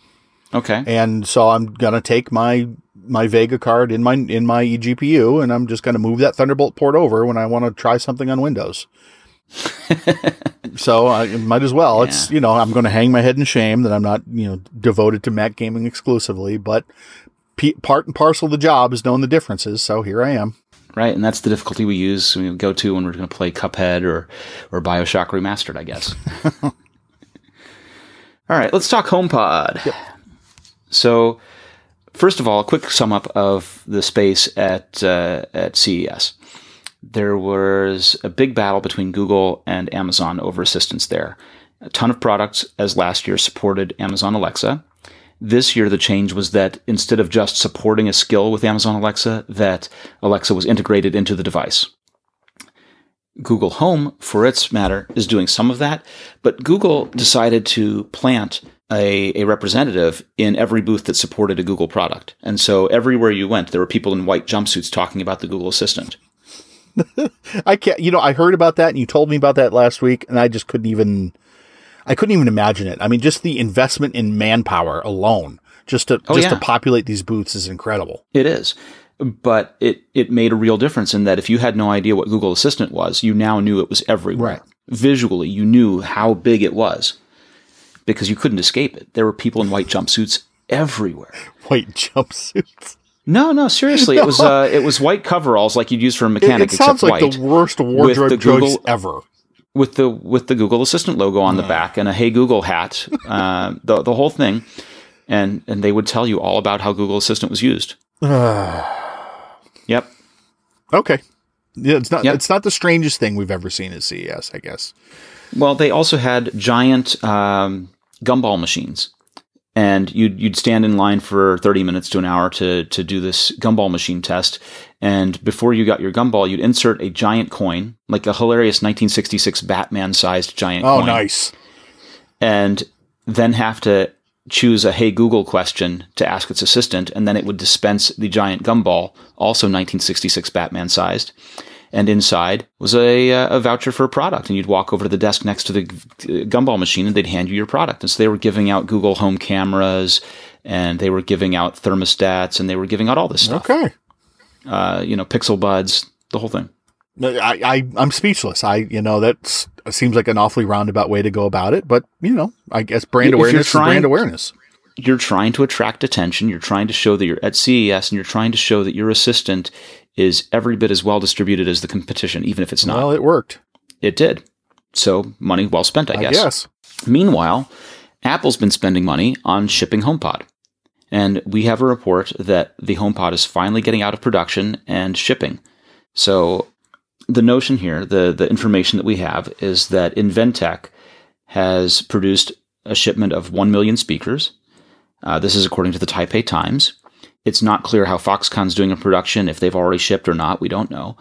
Speaker 2: Okay.
Speaker 3: and so I'm gonna take my my Vega card in my in my eGPU, and I'm just gonna move that Thunderbolt port over when I want to try something on Windows. so I might as well. It's you know I'm going to hang my head in shame that I'm not you know devoted to Mac gaming exclusively, but p- part and parcel of the job is knowing the differences. So here I am.
Speaker 2: Right. And that's the difficulty we use, we go to when we're going to play Cuphead or, or Bioshock Remastered, I guess. All right, let's talk HomePod. So, first of all, a quick sum up of the space at uh, at CES. There was a big battle between Google and Amazon over assistance there. A ton of products, as last year, supported Amazon Alexa. This year, the change was that instead of just supporting a skill with Amazon Alexa, that Alexa was integrated into the device. Google Home, for its matter, is doing some of that, but Google decided to plant a, a representative in every booth that supported a Google product. And so everywhere you went, there were people in white jumpsuits talking about the Google Assistant.
Speaker 3: I can't. You know, I heard about that, and you told me about that last week, and I just couldn't even. I couldn't even imagine it. I mean, just the investment in manpower alone, just to
Speaker 2: Oh,
Speaker 3: just
Speaker 2: yeah.
Speaker 3: to populate these booths, is incredible.
Speaker 2: It is. But it, it made a real difference in that if you had no idea what Google Assistant was, you now knew it was everywhere.
Speaker 3: Right.
Speaker 2: Visually, you knew how big it was because you couldn't escape it. There were people in white jumpsuits everywhere.
Speaker 3: White jumpsuits.
Speaker 2: No, no, seriously, it was uh, it was white coveralls like you'd use for a mechanic,
Speaker 3: it sounds
Speaker 2: except
Speaker 3: like
Speaker 2: white,
Speaker 3: the worst wardrobe choice ever.
Speaker 2: With the with the Google Assistant logo on the back and a Hey Google hat, uh, the the whole thing, and and they would tell you all about how Google Assistant was used. yep,
Speaker 3: Okay. Yeah, it's not.
Speaker 2: Yep.
Speaker 3: It's not the strangest thing we've ever seen at CES. I guess.
Speaker 2: Well, they also had giant um, gumball machines, and you'd you'd stand in line for thirty minutes to an hour to to do this gumball machine test. And before you got your gumball, you'd insert a giant coin, like a hilarious 1966 Batman-sized giant coin.
Speaker 3: Oh,
Speaker 2: coin,
Speaker 3: nice.
Speaker 2: and then have to choose a Hey Google question to ask its assistant, and then it would dispense the giant gumball, also 1966 Batman-sized and inside was a, uh, a voucher for a product. And you'd walk over to the desk next to the gumball machine and they'd hand you your product. And so they were giving out Google Home cameras and they were giving out thermostats and they were giving out all this stuff.
Speaker 3: Okay.
Speaker 2: Uh, you know, Pixel Buds, the whole thing.
Speaker 3: I, I I'm speechless. I you know that seems like an awfully roundabout way to go about it, but you know I guess brand
Speaker 2: If
Speaker 3: awareness is
Speaker 2: trying-
Speaker 3: brand awareness.
Speaker 2: You're trying to attract attention. You're trying to show that you're at CES and you're trying to show that your assistant is every bit as well distributed as the competition, even if it's not.
Speaker 3: Well, it worked.
Speaker 2: it did. So money well spent, I
Speaker 3: I
Speaker 2: guess.
Speaker 3: guess.
Speaker 2: Meanwhile, Apple's been spending money on shipping HomePod. And we have a report that the HomePod is finally getting out of production and shipping. So the notion here, the, the information that we have is that Inventec has produced a shipment of 1 million speakers. Uh, this is according to the Taipei Times. It's not clear how Foxconn's doing in production, if they've already shipped or not. We don't know.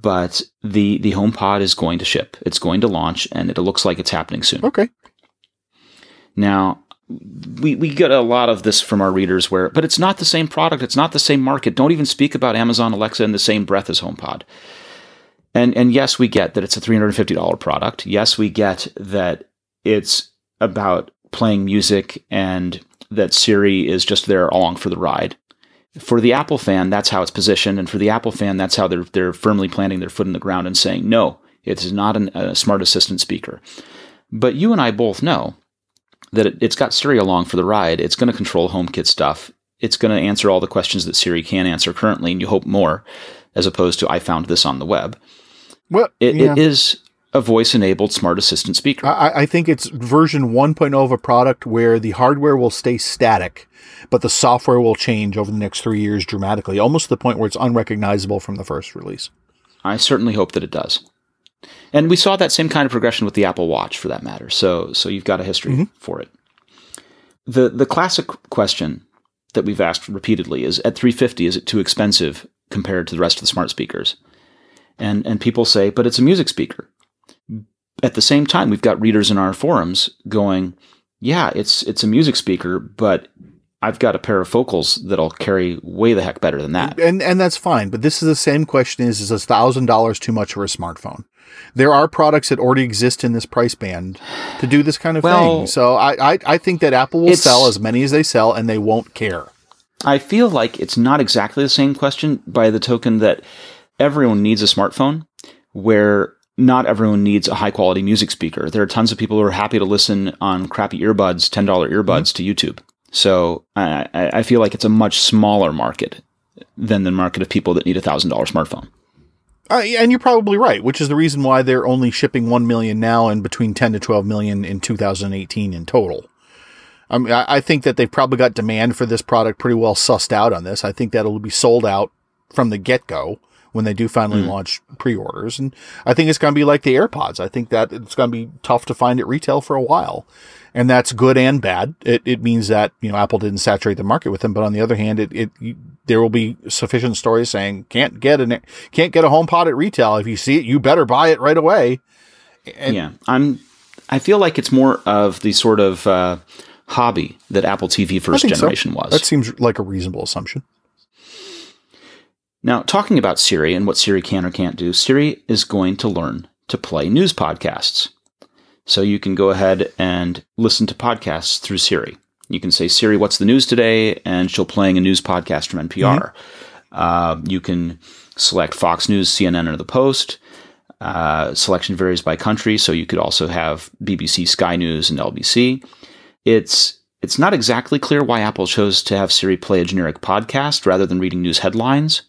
Speaker 2: But the, the HomePod is going to ship. It's going to launch, and it looks like it's happening soon.
Speaker 3: Okay.
Speaker 2: Now, we, we get a lot of this from our readers where, but it's not the same product. It's not the same market. Don't even speak about Amazon Alexa in the same breath as HomePod. And, and yes, we get that it's a $350 product. Yes, we get that it's about playing music and that Siri is just there along for the ride. For the Apple fan, that's how it's positioned. And for the Apple fan, that's how they're, they're firmly planting their foot in the ground and saying, no, It is not an, a smart assistant speaker. But you and I both know that it, has got Siri along for the ride. It's going to control HomeKit stuff. It's going to answer all the questions that Siri can answer currently, and you hope more, as opposed to I found this on the web.
Speaker 3: Well,
Speaker 2: it,
Speaker 3: yeah.
Speaker 2: it is a voice enabled smart assistant speaker.
Speaker 3: I, I, think it's version 1.0 of a product where the hardware will stay static, but the software will change over the next three years dramatically, almost to the point where it's unrecognizable from the first release.
Speaker 2: I certainly hope that it does. And we saw that same kind of progression with the Apple Watch, for that matter. So, so you've got a history mm-hmm. for it. The the classic question that we've asked repeatedly is: At 350, is it too expensive compared to the rest of the smart speakers? And and people say, but it's a music speaker. At the same time, we've got readers in our forums going, yeah, it's it's a music speaker, but I've got a pair of focals that'll carry way the heck better than that.
Speaker 3: And and that's fine. But this is the same question: Is is a thousand dollars too much for a smartphone? There are products that already exist in this price band to do this kind of well, thing. So I, I I think that Apple will sell as many as they sell, and they won't care.
Speaker 2: I feel like it's not exactly the same question by the token that everyone needs a smartphone, where not everyone needs a high quality music speaker. There are tons of people who are happy to listen on crappy earbuds, $10 earbuds mm-hmm. to YouTube. So I, I feel like it's a much smaller market than the market of people that need a thousand dollar smartphone.
Speaker 3: Uh, and you're probably right, which is the reason why they're only shipping one million now and between 10 to 12 million in 2018 in total. I mean, I think that they've probably got demand for this product pretty well sussed out on this. I think that it'll be sold out from the get go when they do finally mm. launch pre-orders. And I think it's going to be like the AirPods. I think that it's going to be tough to find at retail for a while. And that's good and bad. It, it means that, you know, Apple didn't saturate the market with them. But on the other hand, it, it, there will be sufficient stories saying can't get an, can't get a HomePod at retail. If you see it, you better buy it right away.
Speaker 2: And yeah. I'm, I feel like it's more of the sort of, uh, hobby that Apple TV first generation so. was.
Speaker 3: That seems like a reasonable assumption.
Speaker 2: Now, talking about Siri and what Siri can or can't do, Siri is going to learn to play news podcasts. So you can go ahead and listen to podcasts through Siri. You can say, Siri, what's the news today? And she'll playing a news podcast from NPR. Mm-hmm. Uh, you can select Fox News, CNN, or The Post. Uh, selection varies by country, so you could also have BBC, Sky News, and LBC. It's it's not exactly clear why Apple chose to have Siri play a generic podcast rather than reading news headlines.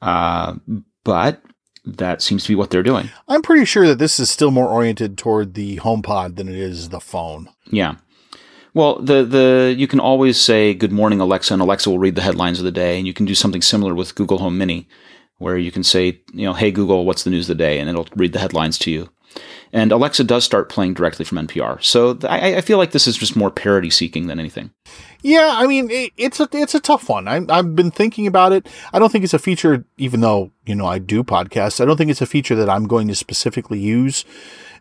Speaker 2: Uh, but that seems to be what they're doing.
Speaker 3: I'm pretty sure that this is still more oriented toward the HomePod than it is the phone.
Speaker 2: Yeah. Well, the the you can always say "Good morning, Alexa," and Alexa will read the headlines of the day, and you can do something similar with Google Home Mini, where you can say, you know, "Hey Google, what's the news of the day?" and it'll read the headlines to you. And Alexa does start playing directly from NPR, so I, I feel like this is just more parody seeking than anything.
Speaker 3: Yeah, I mean it, it's a it's a tough one. I, I've been thinking about it. I don't think it's a feature, even though you know I do podcasts. I don't think it's a feature that I'm going to specifically use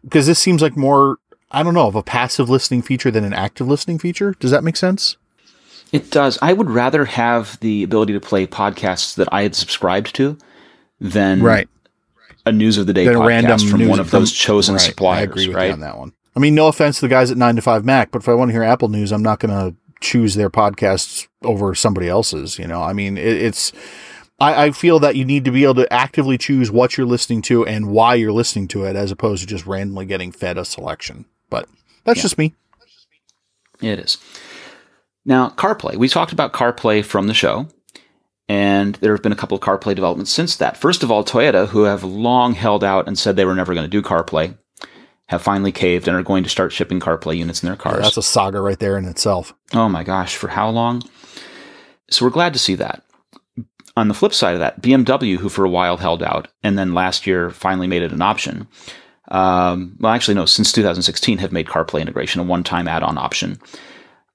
Speaker 3: because this seems like more I don't know of a passive listening feature than an active listening feature. Does that make sense?
Speaker 2: It does. I would rather have the ability to play podcasts that I had subscribed to than
Speaker 3: right.
Speaker 2: A news of the day than podcast from one of from, those chosen right. suppliers. I agree with right? you
Speaker 3: on that one. I mean, no offense to the guys at 9 to 5 Mac, but if I want to hear Apple news, I'm not going to choose their podcasts over somebody else's. You know, I mean, it, it's. I, I, feel that you need to be able to actively choose what you're listening to and why you're listening to it, as opposed to just randomly getting fed a selection. But that's yeah. just me.
Speaker 2: It is. Now, CarPlay. We talked about CarPlay from the show, and there have been a couple of CarPlay developments since that. First of all, Toyota, who have long held out and said they were never going to do CarPlay, have finally caved and are going to start shipping CarPlay units in their cars. Yeah,
Speaker 3: that's a saga right there in itself.
Speaker 2: Oh my gosh, for how long? So we're glad to see that. On the flip side of that, BMW, who for a while held out and then last year finally made it an option. Um, well, actually, no, since 2016 have made CarPlay integration a one time add on option,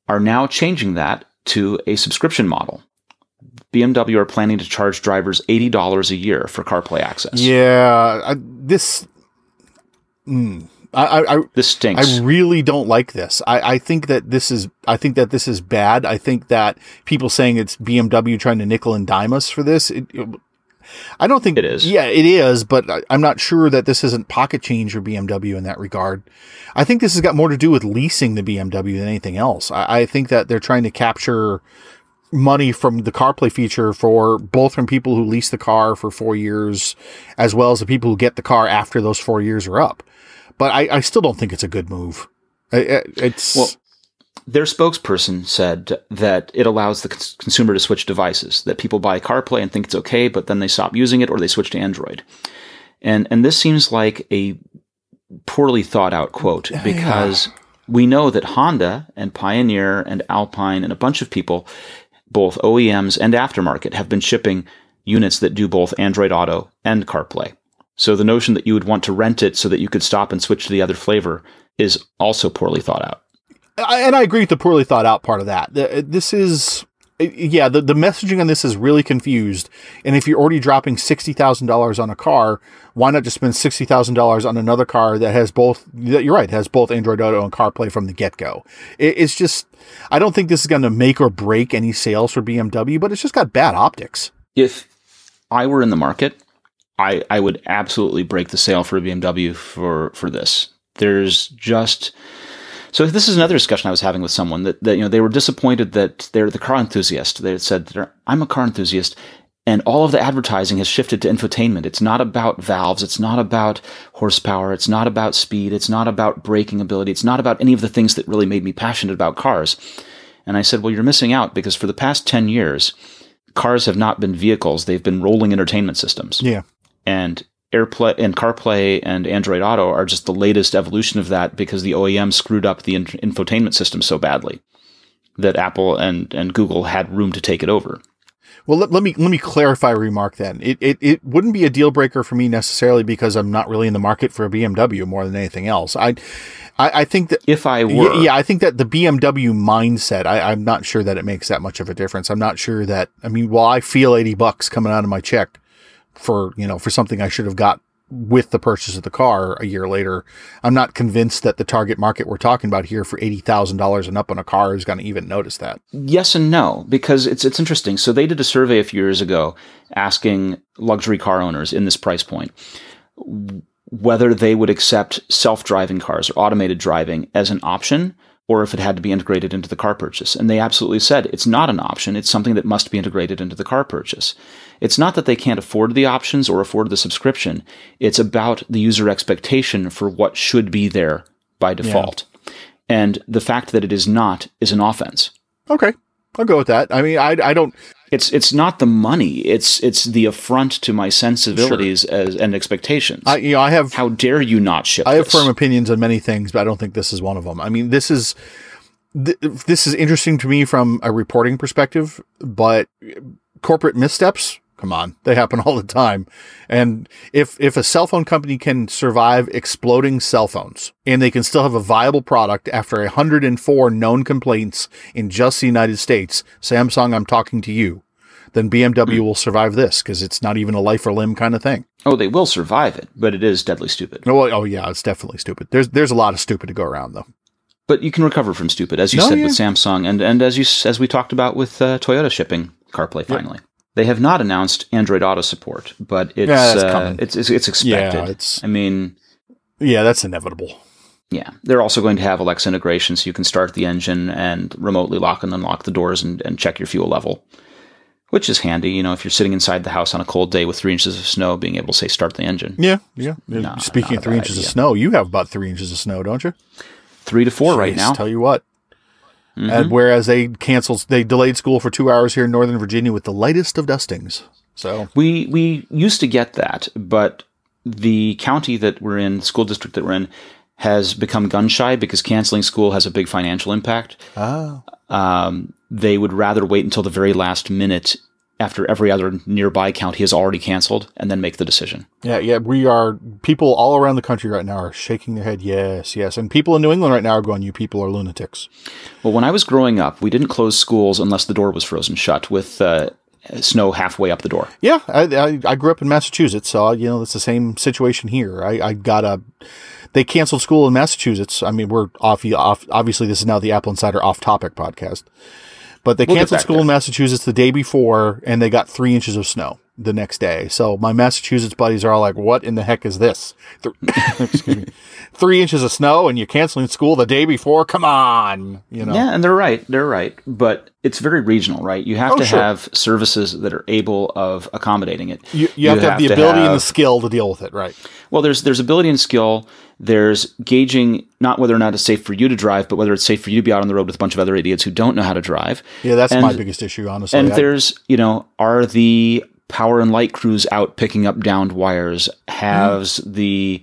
Speaker 2: are now changing that to a subscription model. BMW are planning to charge drivers $80 a year for CarPlay access.
Speaker 3: Yeah, I, this. Mm, I, I,
Speaker 2: this stinks.
Speaker 3: I really don't like this. I, I think that this is, I think that this is bad. I think that people saying it's BMW trying to nickel and dime us for this. It, it, I don't think
Speaker 2: it is.
Speaker 3: Yeah, it is, but I, I'm not sure that this isn't pocket change for BMW in that regard. I think this has got more to do with leasing the BMW than anything else. I, I think that they're trying to capture money from the CarPlay feature for both from people who lease the car for four years, as well as the people who get the car after those four years are up. But I, I still don't think it's a good move. It's
Speaker 2: well, their spokesperson said that it allows the cons- consumer to switch devices. That people buy CarPlay and think it's okay, but then they stop using it or they switch to Android. And and this seems like a poorly thought out quote because yeah. we know that Honda and Pioneer and Alpine and a bunch of people both OEMs and aftermarket have been shipping units that do both Android Auto and CarPlay. So the notion that you would want to rent it so that you could stop and switch to the other flavor is also poorly thought out.
Speaker 3: And I agree with the poorly thought out part of that. This is, Uh, yeah, the, the messaging on this is really confused. And if you're already dropping $60,000 on a car, why not just spend $60,000 on another car that has both, that you're right, has both Android Auto and CarPlay from the get go? It's just, I don't think this is going to make or break any sales for BMW, but it's just got bad optics.
Speaker 2: If I were in the market, I, I would absolutely break the sale for BMW for, for this. There's just so this is another discussion I was having with someone that, that you know they were disappointed that they're the car enthusiast. They said I'm a car enthusiast, and all of the advertising has shifted to infotainment. It's not about valves. It's not about horsepower. It's not about speed. It's not about braking ability. It's not about any of the things that really made me passionate about cars. And I said, well, you're missing out because for the past 10 years, cars have not been vehicles. They've been rolling entertainment systems.
Speaker 3: Yeah.
Speaker 2: And AirPlay and CarPlay and Android Auto are just the latest evolution of that because the OEM screwed up the infotainment system so badly that Apple and, and Google had room to take it over.
Speaker 3: Well, let, let me let me clarify a remark then. It, it it wouldn't be a deal breaker for me necessarily because I'm not really in the market for a BMW more than anything else. I I, I think that
Speaker 2: if I were,
Speaker 3: yeah, yeah, I think that the BMW mindset, I, I'm not sure that it makes that much of a difference. I'm not sure that I mean, while I feel eighty bucks coming out of my check, for, you know, for something I should have got with the purchase of the car a year later. I'm not convinced that the target market we're talking about here for $80,000 and up on a car is going to even notice that.
Speaker 2: Yes and no, because it's it's interesting. So they did a survey a few years ago asking luxury car owners in this price point whether they would accept self-driving cars or automated driving as an option or if it had to be integrated into the car purchase. And they absolutely said it's not an option. It's something that must be integrated into the car purchase. It's not that they can't afford the options or afford the subscription. It's about the user expectation for what should be there by default. Yeah. And the fact that it is not is an offense.
Speaker 3: Okay. I'll go with that. I mean, I, I don't.
Speaker 2: It's it's not the money. It's it's the affront to my sensibilities sure. as, and expectations.
Speaker 3: I you know I have.
Speaker 2: How dare you not ship?
Speaker 3: I
Speaker 2: have
Speaker 3: this? firm opinions on many things, but I don't think this is one of them. I mean, this is th- this is interesting to me from a reporting perspective, but corporate missteps Come on, they happen all the time. And if if a cell phone company can survive exploding cell phones and they can still have a viable product after 104 known complaints in just the United States, Samsung, I'm talking to you, then BMW mm. will survive this because it's not even a life or limb kind of thing.
Speaker 2: Oh, they will survive it, but it is deadly stupid.
Speaker 3: Oh, oh yeah, it's definitely stupid. There's there's a lot of stupid to go around though.
Speaker 2: But you can recover from stupid, as you no, said yeah. with Samsung, and and as you as we talked about with uh, Toyota shipping CarPlay finally. Yep. They have not announced Android Auto support, but it's yeah, uh, it's, it's, it's expected. Yeah, it's, I mean,
Speaker 3: yeah, that's inevitable.
Speaker 2: Yeah, they're also going to have Alexa integration, so you can start the engine and remotely lock and unlock the doors and, and check your fuel level, which is handy. You know, if you're sitting inside the house on a cold day with three inches of snow, being able to say start the engine.
Speaker 3: Yeah, yeah. No, Speaking of three inches idea. of snow, you have about three inches of snow, don't you?
Speaker 2: Three to four Jeez, right now.
Speaker 3: Tell you what, Mm-hmm. And whereas they canceled, they delayed school for two hours here in Northern Virginia with the lightest of dustings. So
Speaker 2: we we used to get that, but the county that we're in, the school district that we're in, has become gun shy because canceling school has a big financial impact.
Speaker 3: Oh.
Speaker 2: Um, they would rather wait until the very last minute after every other nearby count he has already canceled and then make the decision.
Speaker 3: Yeah, yeah, we are people all around the country right now are shaking their head. Yes, yes, and people in New England right now are going, "You people are lunatics."
Speaker 2: Well, when I was growing up, we didn't close schools unless the door was frozen shut with uh, snow halfway up the door.
Speaker 3: Yeah, I, I, I, grew up in Massachusetts, so you know it's the same situation here. I, I got a. They canceled school in Massachusetts. I mean, we're off, off. Obviously, this is now the Apple Insider off-topic podcast. But they we'll canceled school there. in Massachusetts the day before, and they got three inches of snow. the next day. So my Massachusetts buddies are all like, "What in the heck is this? Excuse me. Three inches of snow and you're canceling school the day before? Come on, you know."
Speaker 2: Yeah, and they're right. They're right. But it's very regional, right? You have
Speaker 3: Oh,
Speaker 2: to
Speaker 3: sure.
Speaker 2: have services that are able of accommodating it.
Speaker 3: You, you have to have the ability and the skill to deal with it, right?
Speaker 2: Well, there's there's ability and skill. There's gauging not whether or not it's safe for you to drive, but whether it's safe for you to be out on the road with a bunch of other idiots who don't know how to drive.
Speaker 3: Yeah, that's
Speaker 2: And-
Speaker 3: my biggest issue, honestly.
Speaker 2: And
Speaker 3: I-
Speaker 2: there's, you know, are the power and light crews out picking up downed wires? Has mm-hmm. the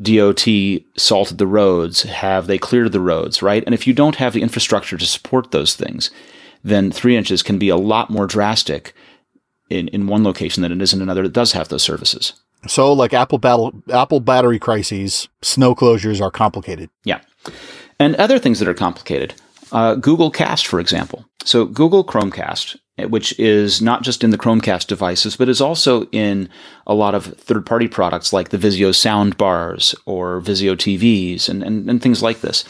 Speaker 2: DOT salted the roads? Have they cleared the roads, right? And if you don't have the infrastructure to support those things, then three inches can be a lot more drastic in, in one location than it is in another that does have those services.
Speaker 3: So, like Apple battle, Apple battery crises, snow closures are complicated.
Speaker 2: Yeah. And other things that are complicated. Uh, Google Cast, for example. So, Google Chromecast, eh, which is not just in the Chromecast devices, but is also in a lot of third party products like the Vizio sound bars or Vizio TVs and, and, and things like this,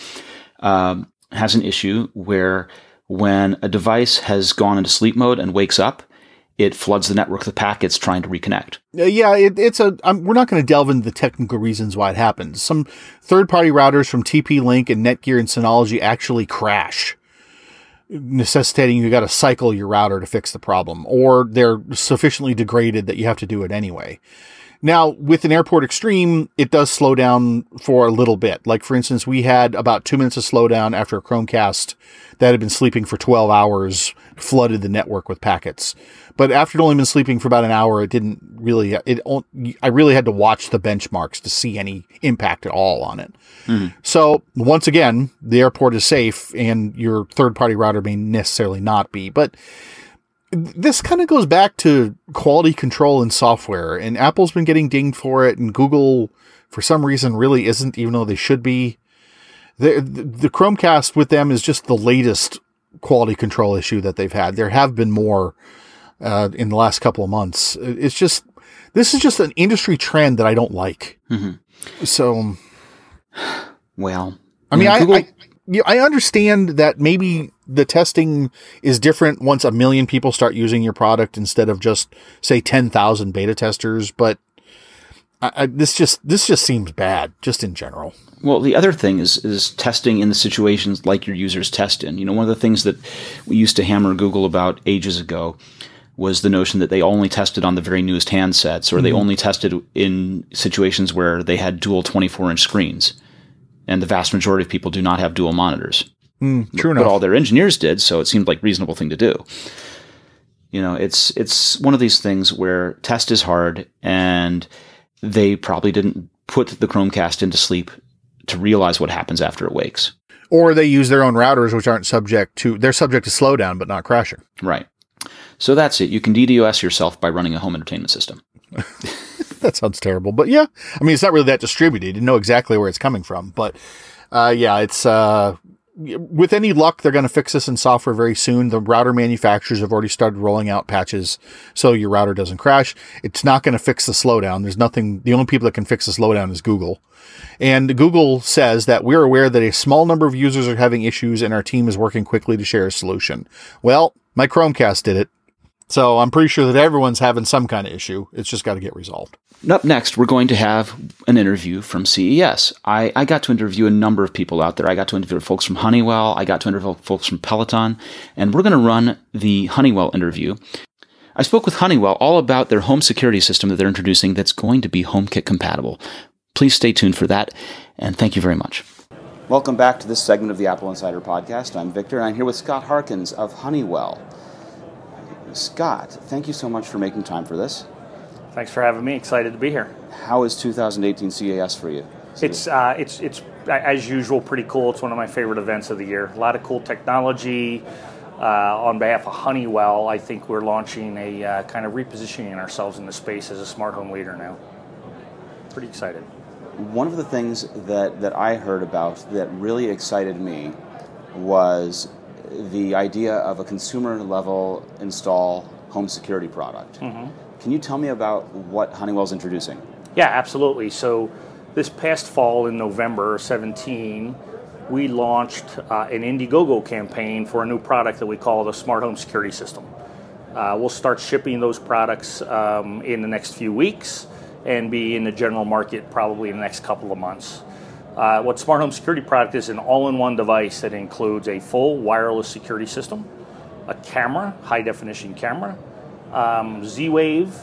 Speaker 2: um, has an issue where when a device has gone into sleep mode and wakes up, it floods the network with packets trying to reconnect.
Speaker 3: Uh, Yeah, it, it's a. I'm, we're not going to delve into the technical reasons why it happens. Some third-party routers from TP-Link and Netgear and Synology actually crash, necessitating you got to cycle your router to fix the problem, or they're sufficiently degraded that you have to do it anyway. Now, with an Airport Extreme, it does slow down for a little bit. Like, for instance, we had about two minutes of slowdown after a Chromecast that had been sleeping for 12 hours flooded the network with packets. But after it only been sleeping for about an hour, it didn't really, it, I really had to watch the benchmarks to see any impact at all on it. Mm-hmm. So once again, the airport is safe and your third party router may necessarily not be, but this kind of goes back to quality control in software and Apple's been getting dinged for it and Google for some reason really isn't even though they should be. The, the Chromecast with them is just the latest quality control issue that they've had. There have been more uh, in the last couple of months. It's just this is just an industry trend that I don't like. So
Speaker 2: Well,
Speaker 3: I mean,
Speaker 2: you know,
Speaker 3: I,
Speaker 2: Google-
Speaker 3: I, yeah, I understand that maybe the testing is different once a million people start using your product instead of just say ten thousand beta testers. But I, I, this just this just seems bad, just in general.
Speaker 2: Well, the other thing is is testing in the situations like your users test in. You know, one of the things that we used to hammer Google about ages ago was the notion that they only tested on the very newest handsets, or they mm-hmm. only tested in situations where they had dual 24 inch screens, and the vast majority of people do not have dual monitors.
Speaker 3: Hmm, true
Speaker 2: But
Speaker 3: enough.
Speaker 2: But all their engineers did, so it seemed like a reasonable thing to do. You know, it's it's one of these things where test is hard, and they probably didn't put the Chromecast into sleep to realize what happens after it wakes.
Speaker 3: or they use their own routers, which aren't subject to they're subject to slowdown, but not crashing.
Speaker 2: Right. So that's it. You can DDoS yourself by running a home entertainment system.
Speaker 3: that sounds terrible, but yeah, I mean, it's not really that distributed. You know exactly where it's coming from, but uh, yeah, it's uh, with any luck, they're going to fix this in software very soon. The router manufacturers have already started rolling out patches so your router doesn't crash. It's not going to fix the slowdown. There's nothing. The only people that can fix the slowdown is Google. And Google says that we're aware that a small number of users are having issues and our team is working quickly to share a solution. Well, my Chromecast did it. So I'm pretty sure that everyone's having some kind of issue. It's just got to get resolved.
Speaker 2: Up next, we're going to have an interview from CES. I, I got to interview a number of people out there. I got to interview folks from Honeywell. I got to interview folks from Peloton. And we're going to run the Honeywell interview. I spoke with Honeywell all about their home security system that they're introducing that's going to be HomeKit compatible. Please stay tuned for that. And thank you very much. Welcome back to this segment of the Apple Insider Podcast. I'm Victor, and I'm here with Scott Harkins of Honeywell. Scott, thank you so much for making time for this.
Speaker 4: Thanks for having me. Excited to be here.
Speaker 2: How is 2018 CES for you?
Speaker 4: It's uh, it's it's as usual pretty cool. It's one of my favorite events of the year. A lot of cool technology. Uh, on behalf of Honeywell, I think we're launching a uh, kind of repositioning ourselves in the space as a smart home leader now. Pretty excited.
Speaker 2: One of the things that, that I heard about that really excited me was the idea of a consumer level install home security product. Can you tell me about what Honeywell's introducing?
Speaker 4: Yeah, absolutely. So, this past fall in November 17, we launched uh, an Indiegogo campaign for a new product that we call the Smart Home Security System. Uh, we'll start shipping those products um, in the next few weeks and be in the general market probably in the next couple of months. Uh, what Smart Home Security product is an all-in-one device that includes a full wireless security system, a camera, high-definition camera, um, Z-Wave,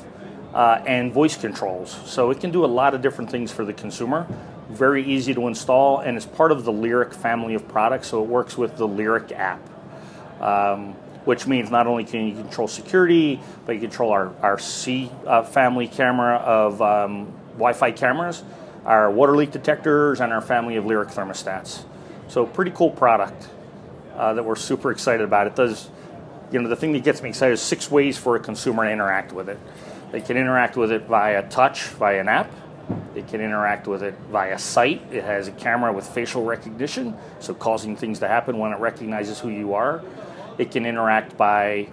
Speaker 4: uh, and voice controls. So it can do a lot of different things for the consumer. Very easy to install, and it's part of the Lyric family of products. So it works with the Lyric app, um, which means not only can you control security, but you control our our C uh, family camera of um, Wi-Fi cameras, our water leak detectors, and our family of Lyric thermostats. So pretty cool product uh, that we're super excited about. It does, you know, the thing that gets me excited is six ways for a consumer to interact with it. They can interact with it via touch, via an app. They can interact with it via sight. It has a camera with facial recognition, so causing things to happen when it recognizes who you are. It can interact by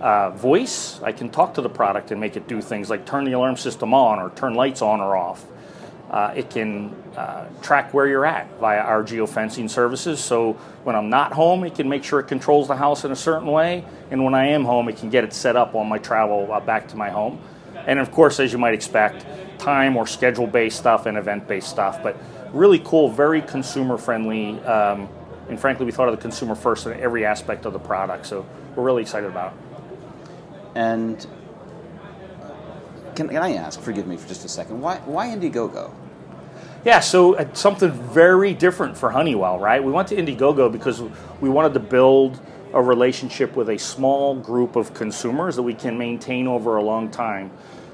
Speaker 4: uh, voice. I can talk to the product and make it do things like turn the alarm system on or turn lights on or off. Uh, it can uh, track where you're at via our geofencing services. So when I'm not home, it can make sure it controls the house in a certain way. And when I am home, it can get it set up on my travel uh, back to my home. And of course, as you might expect, time or schedule based stuff and event based stuff. But really cool, very consumer friendly. Um, and frankly, we thought of the consumer first in every aspect of the product. So we're really excited about it.
Speaker 2: And can, can I ask, forgive me for just a second, why, why Indiegogo?
Speaker 4: Yeah, so uh, something very different for Honeywell, right? We went to Indiegogo because we wanted to build a relationship with a small group of consumers that we can maintain over a long time.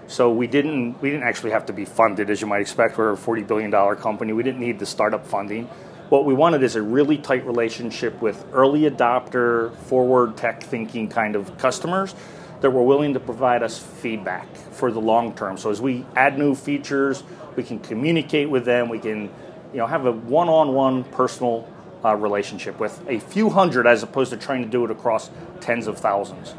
Speaker 4: So we didn't we didn't actually have to be funded as you might expect. We're a forty billion dollar company. We didn't need the startup funding. What we wanted is a really tight relationship with early adopter, forward tech thinking kind of customers that were willing to provide us feedback for the long term. So as we add new features, we can communicate with them. We can, you know, have a one-on-one personal uh, relationship with a few hundred, as opposed to trying to do it across tens of thousands.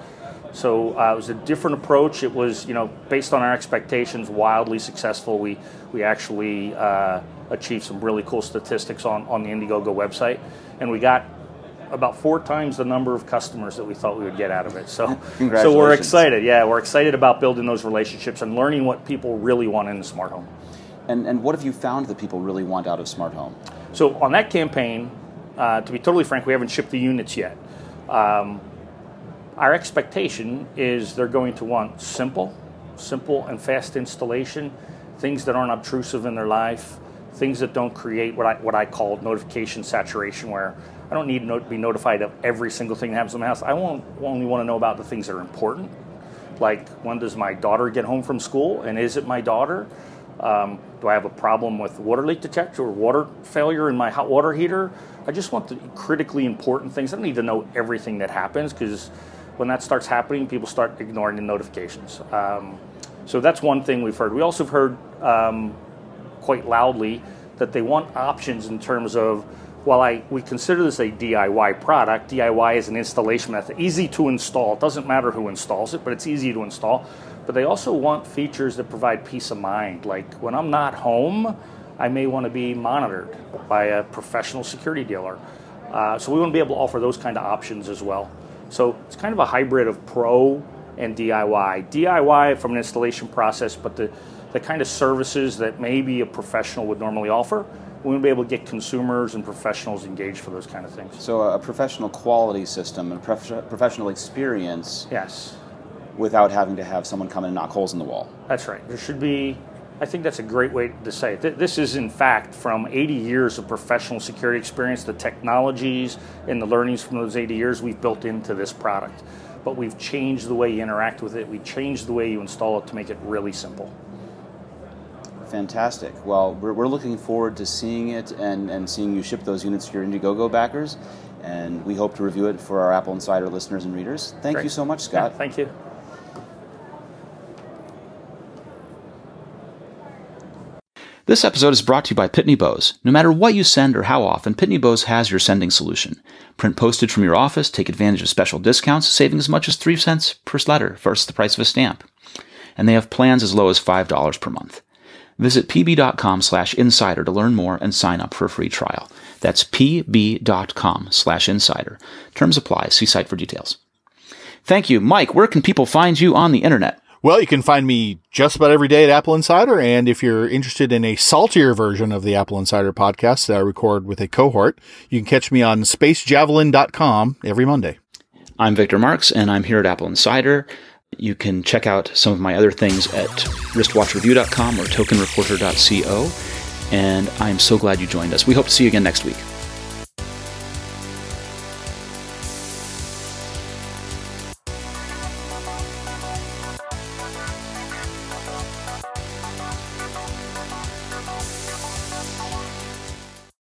Speaker 4: So uh, it was a different approach. It was, you know, based on our expectations, wildly successful. We we actually uh, achieved some really cool statistics on on the Indiegogo website, and we got about four times the number of customers that we thought we would get out of it. So, so we're excited. Yeah, we're excited about building those relationships and learning what people really want in the smart home.
Speaker 2: And, and what have you found that people really want out of smart home?
Speaker 4: So on that campaign, uh, to be totally frank, we haven't shipped the units yet. Um, our expectation is they're going to want simple, simple and fast installation, things that aren't obtrusive in their life, things that don't create what I, what I call notification saturation, where I don't need to be notified of every single thing that happens in my house. I won't, only want to know about the things that are important, like when does my daughter get home from school, and is it my daughter? Um, do I have a problem with water leak detector or water failure in my hot water heater? I just want the critically important things. I don't need to know everything that happens because when that starts happening, people start ignoring the notifications. Um, so that's one thing we've heard. We also have heard um, quite loudly that they want options in terms of while I we consider this a DIY product, DIY is an installation method, easy to install. It doesn't matter who installs it, but it's easy to install. But they also want features that provide peace of mind. Like when I'm not home, I may want to be monitored by a professional security dealer. Uh, so we want to be able to offer those kind of options as well. So it's kind of a hybrid of pro and DIY. DIY from an installation process, but the, the kind of services that maybe a professional would normally offer, we want to be able to get consumers and professionals engaged for those kind of things.
Speaker 2: So a professional quality system and prof- professional experience.
Speaker 4: Yes.
Speaker 2: Without having to have someone come in and knock holes in the wall.
Speaker 4: That's right. There should be I think that's a great way to say it. This is, in fact, from 80 years of professional security experience, the technologies and the learnings from those 80 years we've built into this product. But we've changed the way you interact with it, we changed the way you install it to make it really simple.
Speaker 2: Fantastic. Well, we're, we're looking forward to seeing it and, and seeing you ship those units to your Indiegogo backers. And we hope to review it for our Apple Insider listeners and readers. Thank
Speaker 4: Great.
Speaker 2: you so much, Scott.
Speaker 4: Yeah, thank you.
Speaker 2: This episode is brought to you by Pitney Bowes. No matter what you send or how often, Pitney Bowes has your sending solution. Print postage from your office, take advantage of special discounts, saving as much as 3 cents per letter versus the price of a stamp. And they have plans as low as $5 per month. Visit pb.com slash insider to learn more and sign up for a free trial. That's pb.com slash insider. Terms apply. See site for details. Thank you. Mike, where can people find you on the internet?
Speaker 3: Well, you can find me just about every day at Apple Insider. And if you're interested in a saltier version of the Apple Insider podcast that I record with a cohort, you can catch me on spacejavelin.com every Monday.
Speaker 2: I'm Victor Marks, and I'm here at Apple Insider. You can check out some of my other things at wristwatchreview.com or tokenreporter.co. And I'm so glad you joined us. We hope to see you again next week.